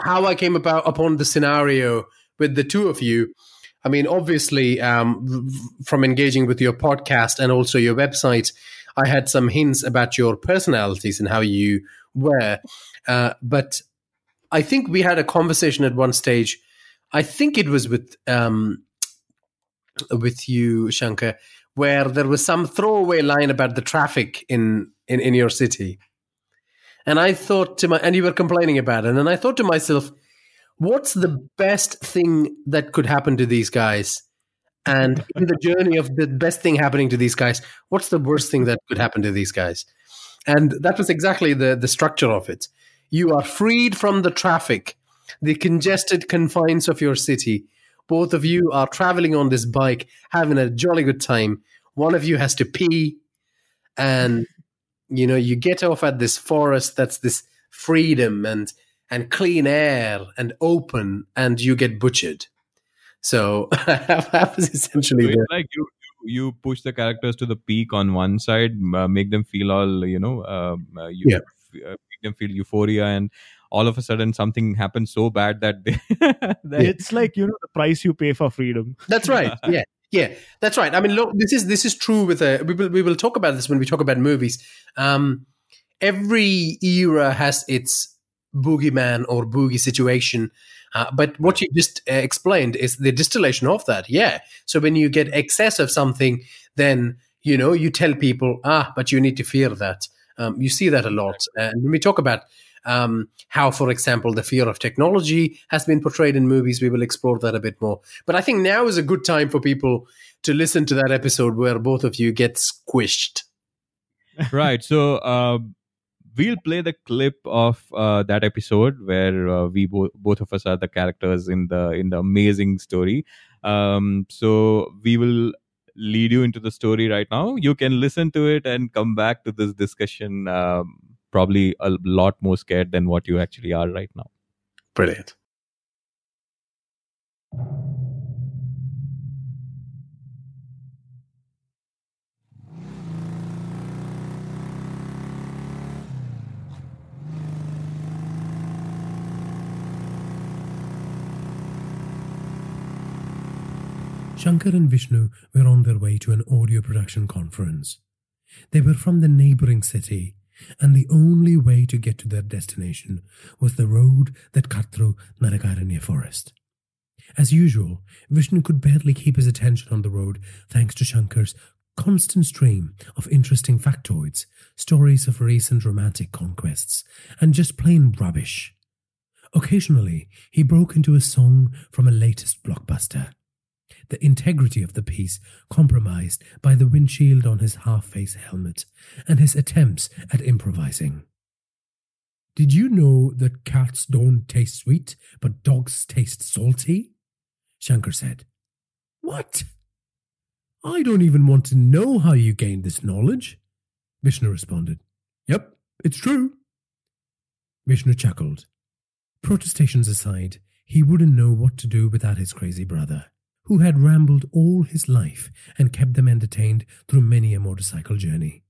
how I came about upon the scenario with the two of you. I mean, obviously, um, from engaging with your podcast and also your website, I had some hints about your personalities and how you were. Uh, but I think we had a conversation at one stage. I think it was with um, with you, Shankar, where there was some throwaway line about the traffic in in, in your city. And I thought to my, and you were complaining about it. And I thought to myself, what's the best thing that could happen to these guys? And in the journey of the best thing happening to these guys, what's the worst thing that could happen to these guys? And that was exactly the, the structure of it. You are freed from the traffic, the congested confines of your city. Both of you are traveling on this bike, having a jolly good time. One of you has to pee, and you know you get off at this forest that's this freedom and and clean air and open, and you get butchered. So that was essentially So like you you you push the characters to the peak on one side, uh, make them feel all you know, um, uh, you Yeah. uh, make them feel euphoria, and all of a sudden something happens so bad that they that It's like you know the price you pay for freedom. That's right. Yeah. Yeah, that's right. I mean, look, this is this is true with a. We will we will talk about this when we talk about movies. Um, every era has its boogeyman or boogie situation. Uh, but what you just uh, explained is the distillation of that. Yeah. So when you get excess of something, then you know you tell people, ah, but you need to fear that. Um, you see that a lot. And when we talk about um, how, for example, the fear of technology has been portrayed in movies. We will explore that a bit more. But I think now is a good time for people to listen to that episode where both of you get squished. right. So uh, we'll play the clip of uh, that episode where uh, we both both of us are the characters in the in the amazing story. Um, so we will lead you into the story right now. You can listen to it and come back to this discussion. Um, probably a lot more scared than what you actually are right now. Brilliant. Shankar and Vishnu were on their way to an audio production conference. They were from the neighboring city and the only way to get to their destination was the road that cut through Narakaranya forest. As usual, Vishnu could barely keep his attention on the road thanks to Shankar's constant stream of interesting factoids, stories of recent romantic conquests, and just plain rubbish. Occasionally, he broke into a song from a latest blockbuster the integrity of the piece compromised by the windshield on his half face helmet and his attempts at improvising. Did you know that cats don't taste sweet, but dogs taste salty? Shankar said. What? I don't even want to know how you gained this knowledge. Vishnu responded. Yep, it's true. Vishnu chuckled. Protestations aside, he wouldn't know what to do without his crazy brother who had rambled all his life and kept them entertained through many a motorcycle journey.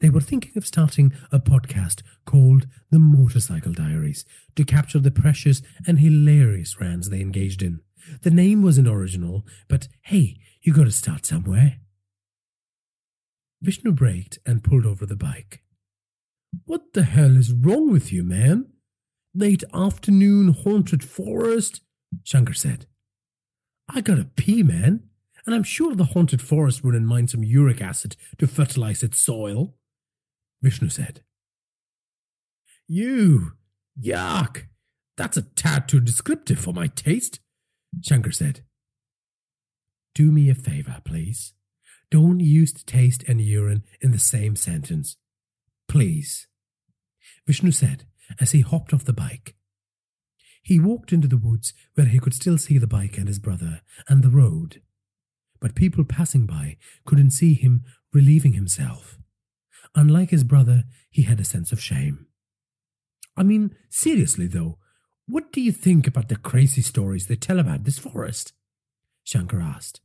They were thinking of starting a podcast called The Motorcycle Diaries to capture the precious and hilarious rants they engaged in. The name wasn't original, but hey, you gotta start somewhere. Vishnu braked and pulled over the bike. What the hell is wrong with you, man? Late afternoon haunted forest? Shankar said. I gotta pee, man. And I'm sure the haunted forest wouldn't mind some uric acid to fertilize its soil. Vishnu said. You! Yuck! That's a tad too descriptive for my taste, Shankar said. Do me a favor, please. Don't use taste and urine in the same sentence. Please. Vishnu said as he hopped off the bike. He walked into the woods where he could still see the bike and his brother and the road. But people passing by couldn't see him relieving himself. Unlike his brother, he had a sense of shame. I mean, seriously though, what do you think about the crazy stories they tell about this forest? Shankar asked.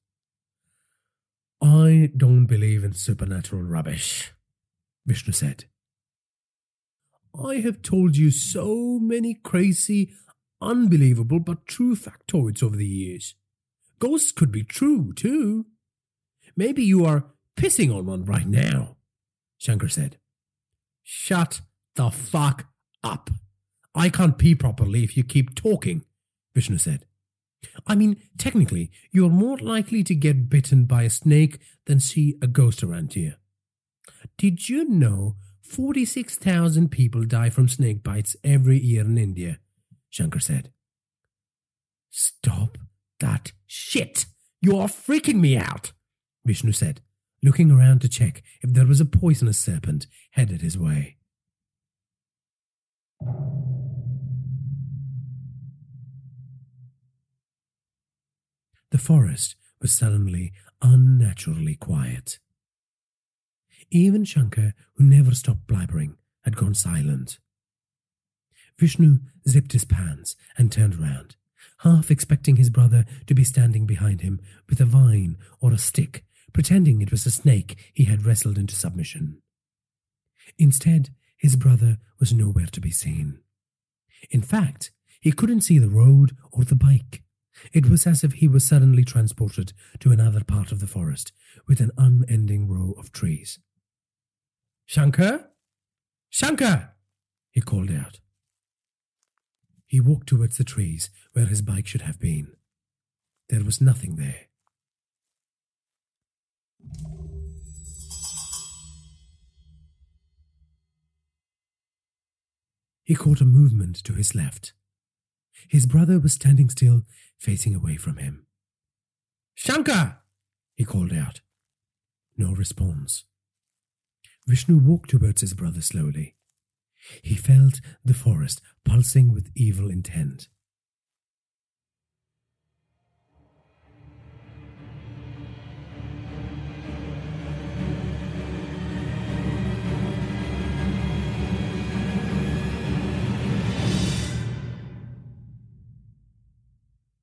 I don't believe in supernatural rubbish, Vishnu said. I have told you so many crazy, unbelievable but true factoids over the years. Ghosts could be true, too. Maybe you are pissing on one right now, Shankar said. Shut the fuck up. I can't pee properly if you keep talking, Vishnu said. I mean, technically, you're more likely to get bitten by a snake than see a ghost around here. Did you know 46,000 people die from snake bites every year in India? Shankar said. Stop that shit! You are freaking me out! Vishnu said, looking around to check if there was a poisonous serpent headed his way. The forest was suddenly unnaturally quiet. Even Shankar, who never stopped blabbering, had gone silent. Vishnu zipped his pants and turned round, half expecting his brother to be standing behind him with a vine or a stick, pretending it was a snake he had wrestled into submission. Instead, his brother was nowhere to be seen. In fact, he couldn't see the road or the bike, It was as if he was suddenly transported to another part of the forest with an unending row of trees. Shankar? Shankar! he called out. He walked towards the trees where his bike should have been. There was nothing there. He caught a movement to his left. His brother was standing still, facing away from him. Shankar! he called out. No response. Vishnu walked towards his brother slowly. He felt the forest pulsing with evil intent.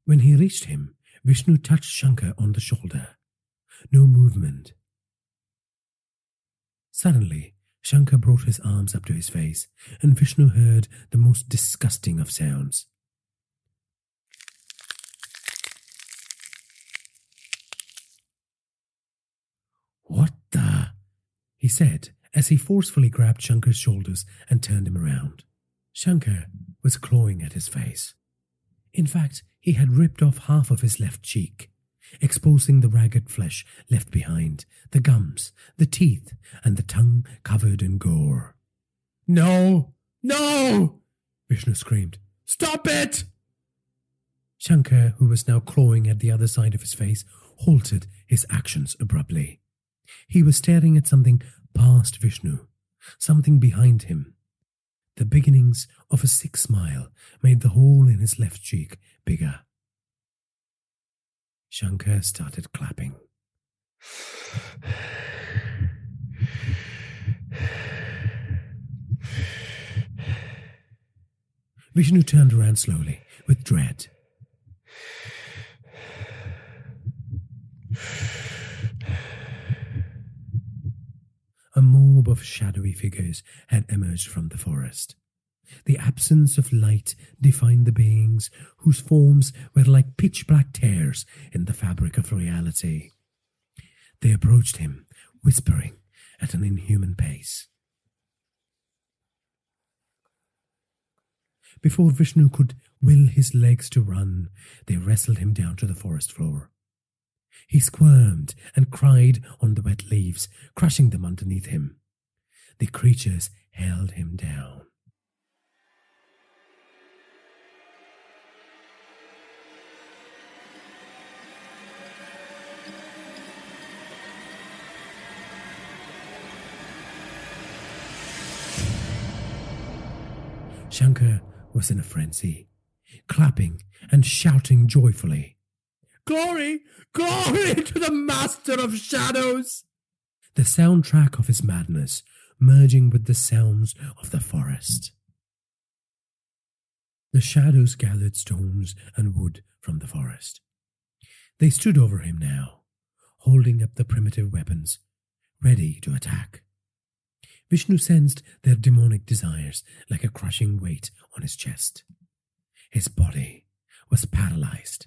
When he reached him, Vishnu touched Shankar on the shoulder. No movement. Suddenly, Shankar brought his arms up to his face, and Vishnu heard the most disgusting of sounds. What the? he said as he forcefully grabbed Shankar's shoulders and turned him around. Shankar was clawing at his face. In fact, he had ripped off half of his left cheek, exposing the ragged flesh left behind, the gums, the teeth, and the tongue covered in gore. No! No! Vishnu screamed. Stop it! Shankar, who was now clawing at the other side of his face, halted his actions abruptly. He was staring at something past Vishnu, something behind him. The beginnings of a sick smile made the hole in his left cheek bigger. Shankar started clapping. Vishnu turned around slowly, with dread. A mob of shadowy figures had emerged from the forest. The absence of light defined the beings whose forms were like pitch black tears in the fabric of reality. They approached him, whispering at an inhuman pace. Before Vishnu could will his legs to run, they wrestled him down to the forest floor. He squirmed and cried on the wet leaves, crushing them underneath him. The creatures held him down. Shankar was in a frenzy, clapping and shouting joyfully. Glory! Glory to the Master of Shadows! The soundtrack of his madness merging with the sounds of the forest. The shadows gathered stones and wood from the forest. They stood over him now, holding up the primitive weapons, ready to attack. Vishnu sensed their demonic desires like a crushing weight on his chest. His body was paralyzed.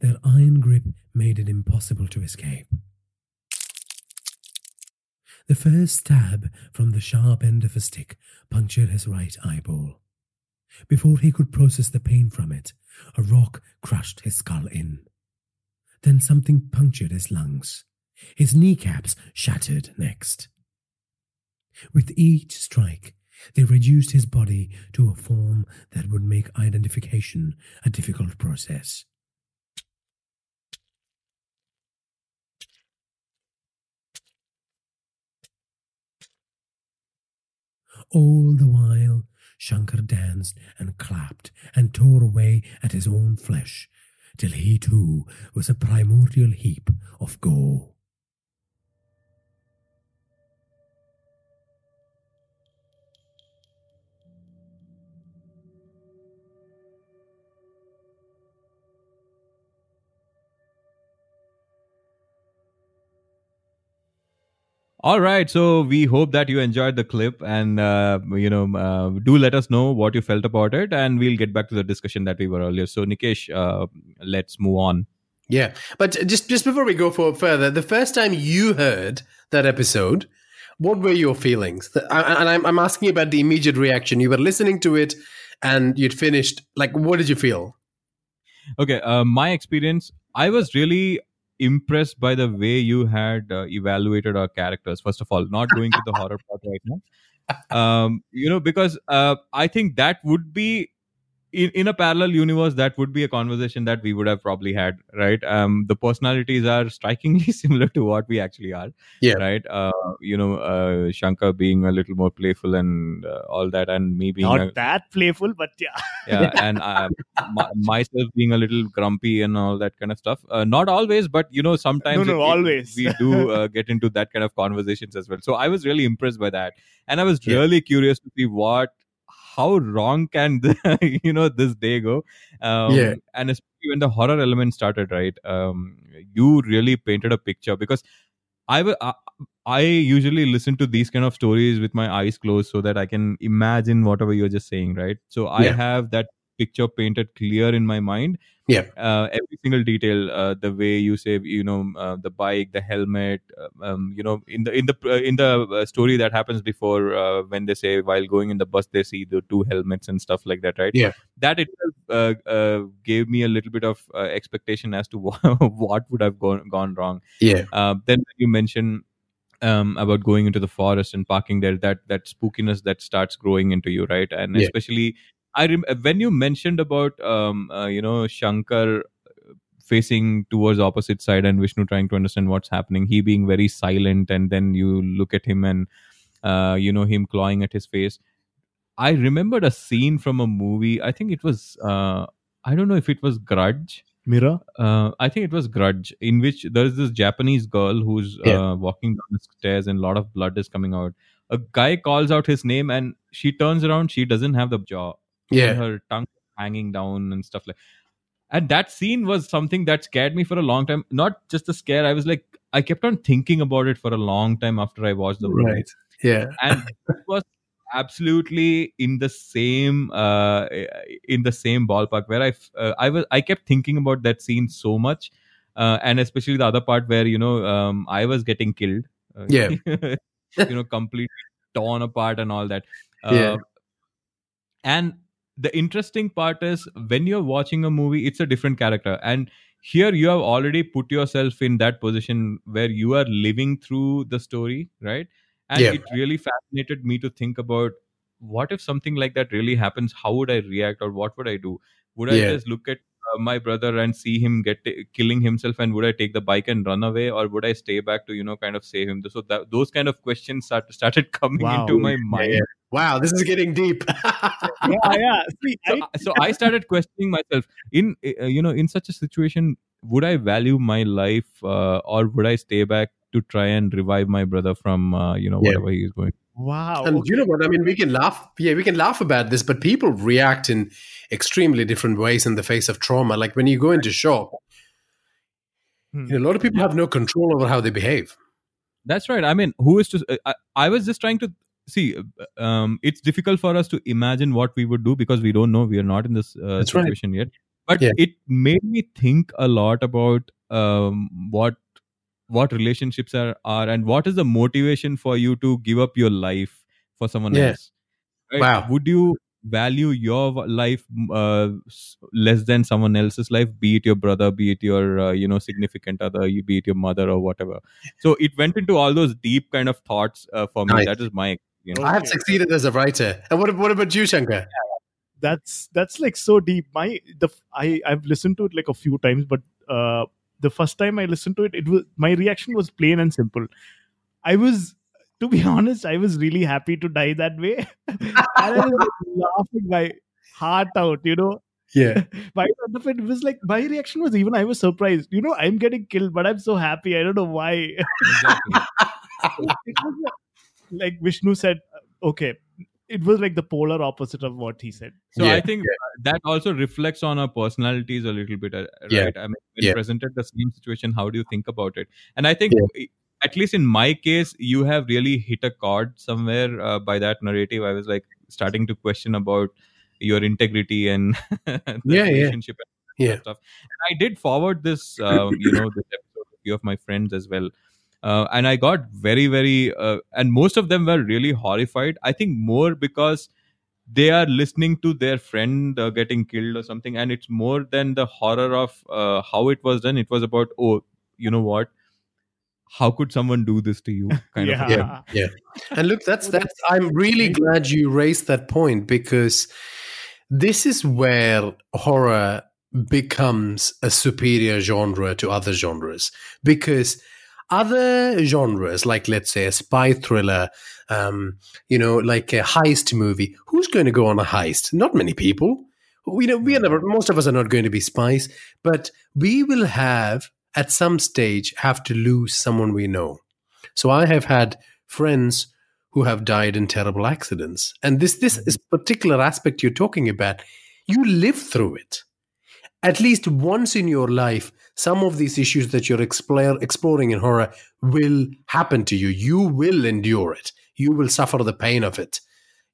Their iron grip made it impossible to escape. The first stab from the sharp end of a stick punctured his right eyeball. Before he could process the pain from it, a rock crushed his skull in. Then something punctured his lungs. His kneecaps shattered next. With each strike, they reduced his body to a form that would make identification a difficult process. All the while, Shankar danced and clapped and tore away at his own flesh, till he too was a primordial heap of gore. All right, so we hope that you enjoyed the clip, and uh, you know, uh, do let us know what you felt about it, and we'll get back to the discussion that we were earlier. So, Nikesh, uh, let's move on. Yeah, but just just before we go for further, the first time you heard that episode, what were your feelings? And I'm, I'm asking about the immediate reaction. You were listening to it, and you'd finished. Like, what did you feel? Okay, uh, my experience, I was really impressed by the way you had uh, evaluated our characters. First of all, not going to the horror part right now. Um, you know, because uh, I think that would be in, in a parallel universe that would be a conversation that we would have probably had right um the personalities are strikingly similar to what we actually are yeah right uh you know uh shankar being a little more playful and uh, all that and me being Not a, that playful, but yeah. yeah and uh, my, myself being a little grumpy and all that kind of stuff uh, not always but you know sometimes No, no, it- it- always. we do uh, get into that kind of conversations as well so i was really impressed by that and i was Yeah. really curious to see what how wrong can the, you know this day go um, Yeah. and especially when the horror element started right um, you really painted a picture because I I I usually listen to these kind of stories with my eyes closed so that I can imagine whatever you're just saying, right? So I Yeah. have that picture painted clear in my mind. Yeah. Uh, every single detail, uh, the way you say, you know, uh, the bike, the helmet, uh, um, you know, in the in the uh, in the uh, story that happens before uh, when they say while going in the bus they see the two helmets and stuff like that, right? Yeah. That itself uh, uh, gave me a little bit of uh, expectation as to what would have gone gone wrong. Yeah. Then you mention um, about going into the forest and parking there, that that spookiness that starts growing into you, right? And Yeah. especially, I rem- when you mentioned about um, uh, you know Shankar facing towards opposite side and Vishnu trying to understand what's happening, he being very silent, and then you look at him and uh, you know him clawing at his face. I remembered a scene from a movie. I think it was. Uh, I don't know if it was Grudge Mirror. uh, I think it was Grudge, in which there is this Japanese girl who's Yeah. uh, walking down the stairs and a lot of blood is coming out. A guy calls out his name and she turns around. She doesn't have the jaw. Yeah. Her tongue hanging down and stuff like. And that scene was something that scared me for a long time. Not just the scare. I was like, I kept on thinking about it for a long time after I watched the movie Right. Yeah. and it was absolutely in the same uh, in the same ballpark where i uh, I was I kept thinking about that scene so much, uh, and especially the other part where you know um, I was getting killed. Uh, Yeah. you know, completely torn apart and all that. Uh, Yeah. And the interesting part is when you're watching a movie, it's a different character, and here you have already put yourself in that position where you are living through the story, right? And Yeah. it really fascinated me to think about what if something like that really happens? How would I react, or what would I do? Would I Yeah. just look at my brother and see him get killing himself, and would I take the bike and run away, or would I stay back to you know kind of save him? So that those kind of questions start, started coming Wow. into my mind. yeah. Wow, this is getting deep. Yeah, yeah. See, So, I, so I started questioning myself in uh, you know in such a situation would I value my life uh, or would I stay back to try and revive my brother from uh, you know Yeah. whatever he is going wow. and okay. you know what? I mean, we can laugh. Yeah, we can laugh about this, but people react in extremely different ways in the face of trauma. Like when you go into shock, Hmm. you know, a lot of people have no control over how they behave. That's right. I mean, who is to? uh, I, I was just trying to see. uh, Um, it's difficult for us to imagine what we would do because we don't know. We are not in this uh, That's right. situation yet. But Yeah. it made me think a lot about um, what what relationships are are and what is the motivation for you to give up your life for someone Yeah. else. Right? Wow. Would you value your life uh, less than someone else's life? Be it your brother, be it your uh, you know significant other, you be it your mother or whatever. So it went into all those deep kind of thoughts uh, for me. Nice. That is my experience. I have succeeded as a writer. And what, what about you, Shankar? that's that's like so deep my the i i've listened to it like a few times but uh the first time i listened to it it was my reaction was plain and simple. I was to be honest i was really happy to die that way. And i was laughing my heart out you know? Yeah. by the end of it, it was like my reaction was even i was surprised. You know i'm getting killed but i'm so happy. I don't know why. Exactly. like, like vishnu said okay it was like the polar opposite of what he said So Yeah, I think uh, that also reflects on our personalities a little bit, uh, right? Yeah, I mean, when yeah. presented the same situation, how do you think about it? And I think i- at least in my case, you have really hit a chord somewhere uh, by that narrative. I was like starting to question about your integrity and the Yeah, yeah. relationship and Yeah. stuff. And I did forward this, um, you know, this episode to a few of my friends as well. Uh, and I got very, very, uh, and most of them were really horrified. I think more because they are listening to their friend uh, getting killed or something, and it's more than the horror of uh, how it was done. It was about, oh, you know what? How could someone do this to you? Kind of. a yeah. And look, that's that's. I'm really glad you raised that point because this is where horror becomes a superior genre to other genres. Because other genres, like let's say a spy thriller, um, you know, like a heist movie, who's going to go on a heist? Not many people. We know we are never. Most of us are not going to be spies, but we will have at some stage have to lose someone we know. So I have had friends who have died in terrible accidents. And this this is particular aspect you're talking about, you live through it. At least once in your life, some of these issues that you're explore, exploring in horror will happen to you. You will endure it. You will suffer the pain of it.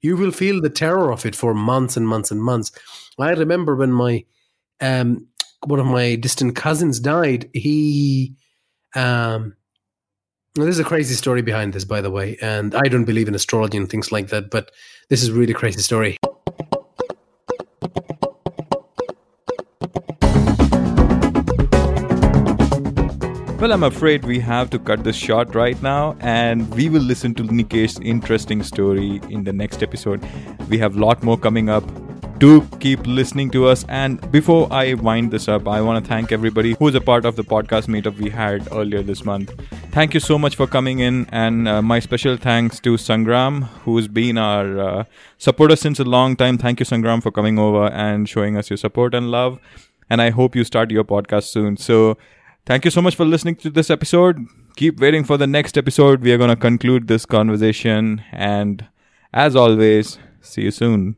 You will feel the terror of it for months and months and months. I remember when my um, one of my distant cousins died. He um, there's a crazy story behind this, by the way, and I don't believe in astrology and things like that, but this is a really crazy story. Well, I'm afraid we have to cut this short right now, and we will listen to Nikesh's interesting story in the next episode. We have a lot more coming up. Do keep listening to us. And before I wind this up, I want to thank everybody who's a part of the podcast meetup we had earlier this month. Thank you so much for coming in, and uh, my special thanks to Sangram, who's been our uh, supporter since a long time. Thank you, Sangram, for coming over and showing us your support and love. And I hope you start your podcast soon. So, Thank you so much for listening to this episode. Keep waiting for the next episode. We are going to conclude this conversation. And as always, see you soon.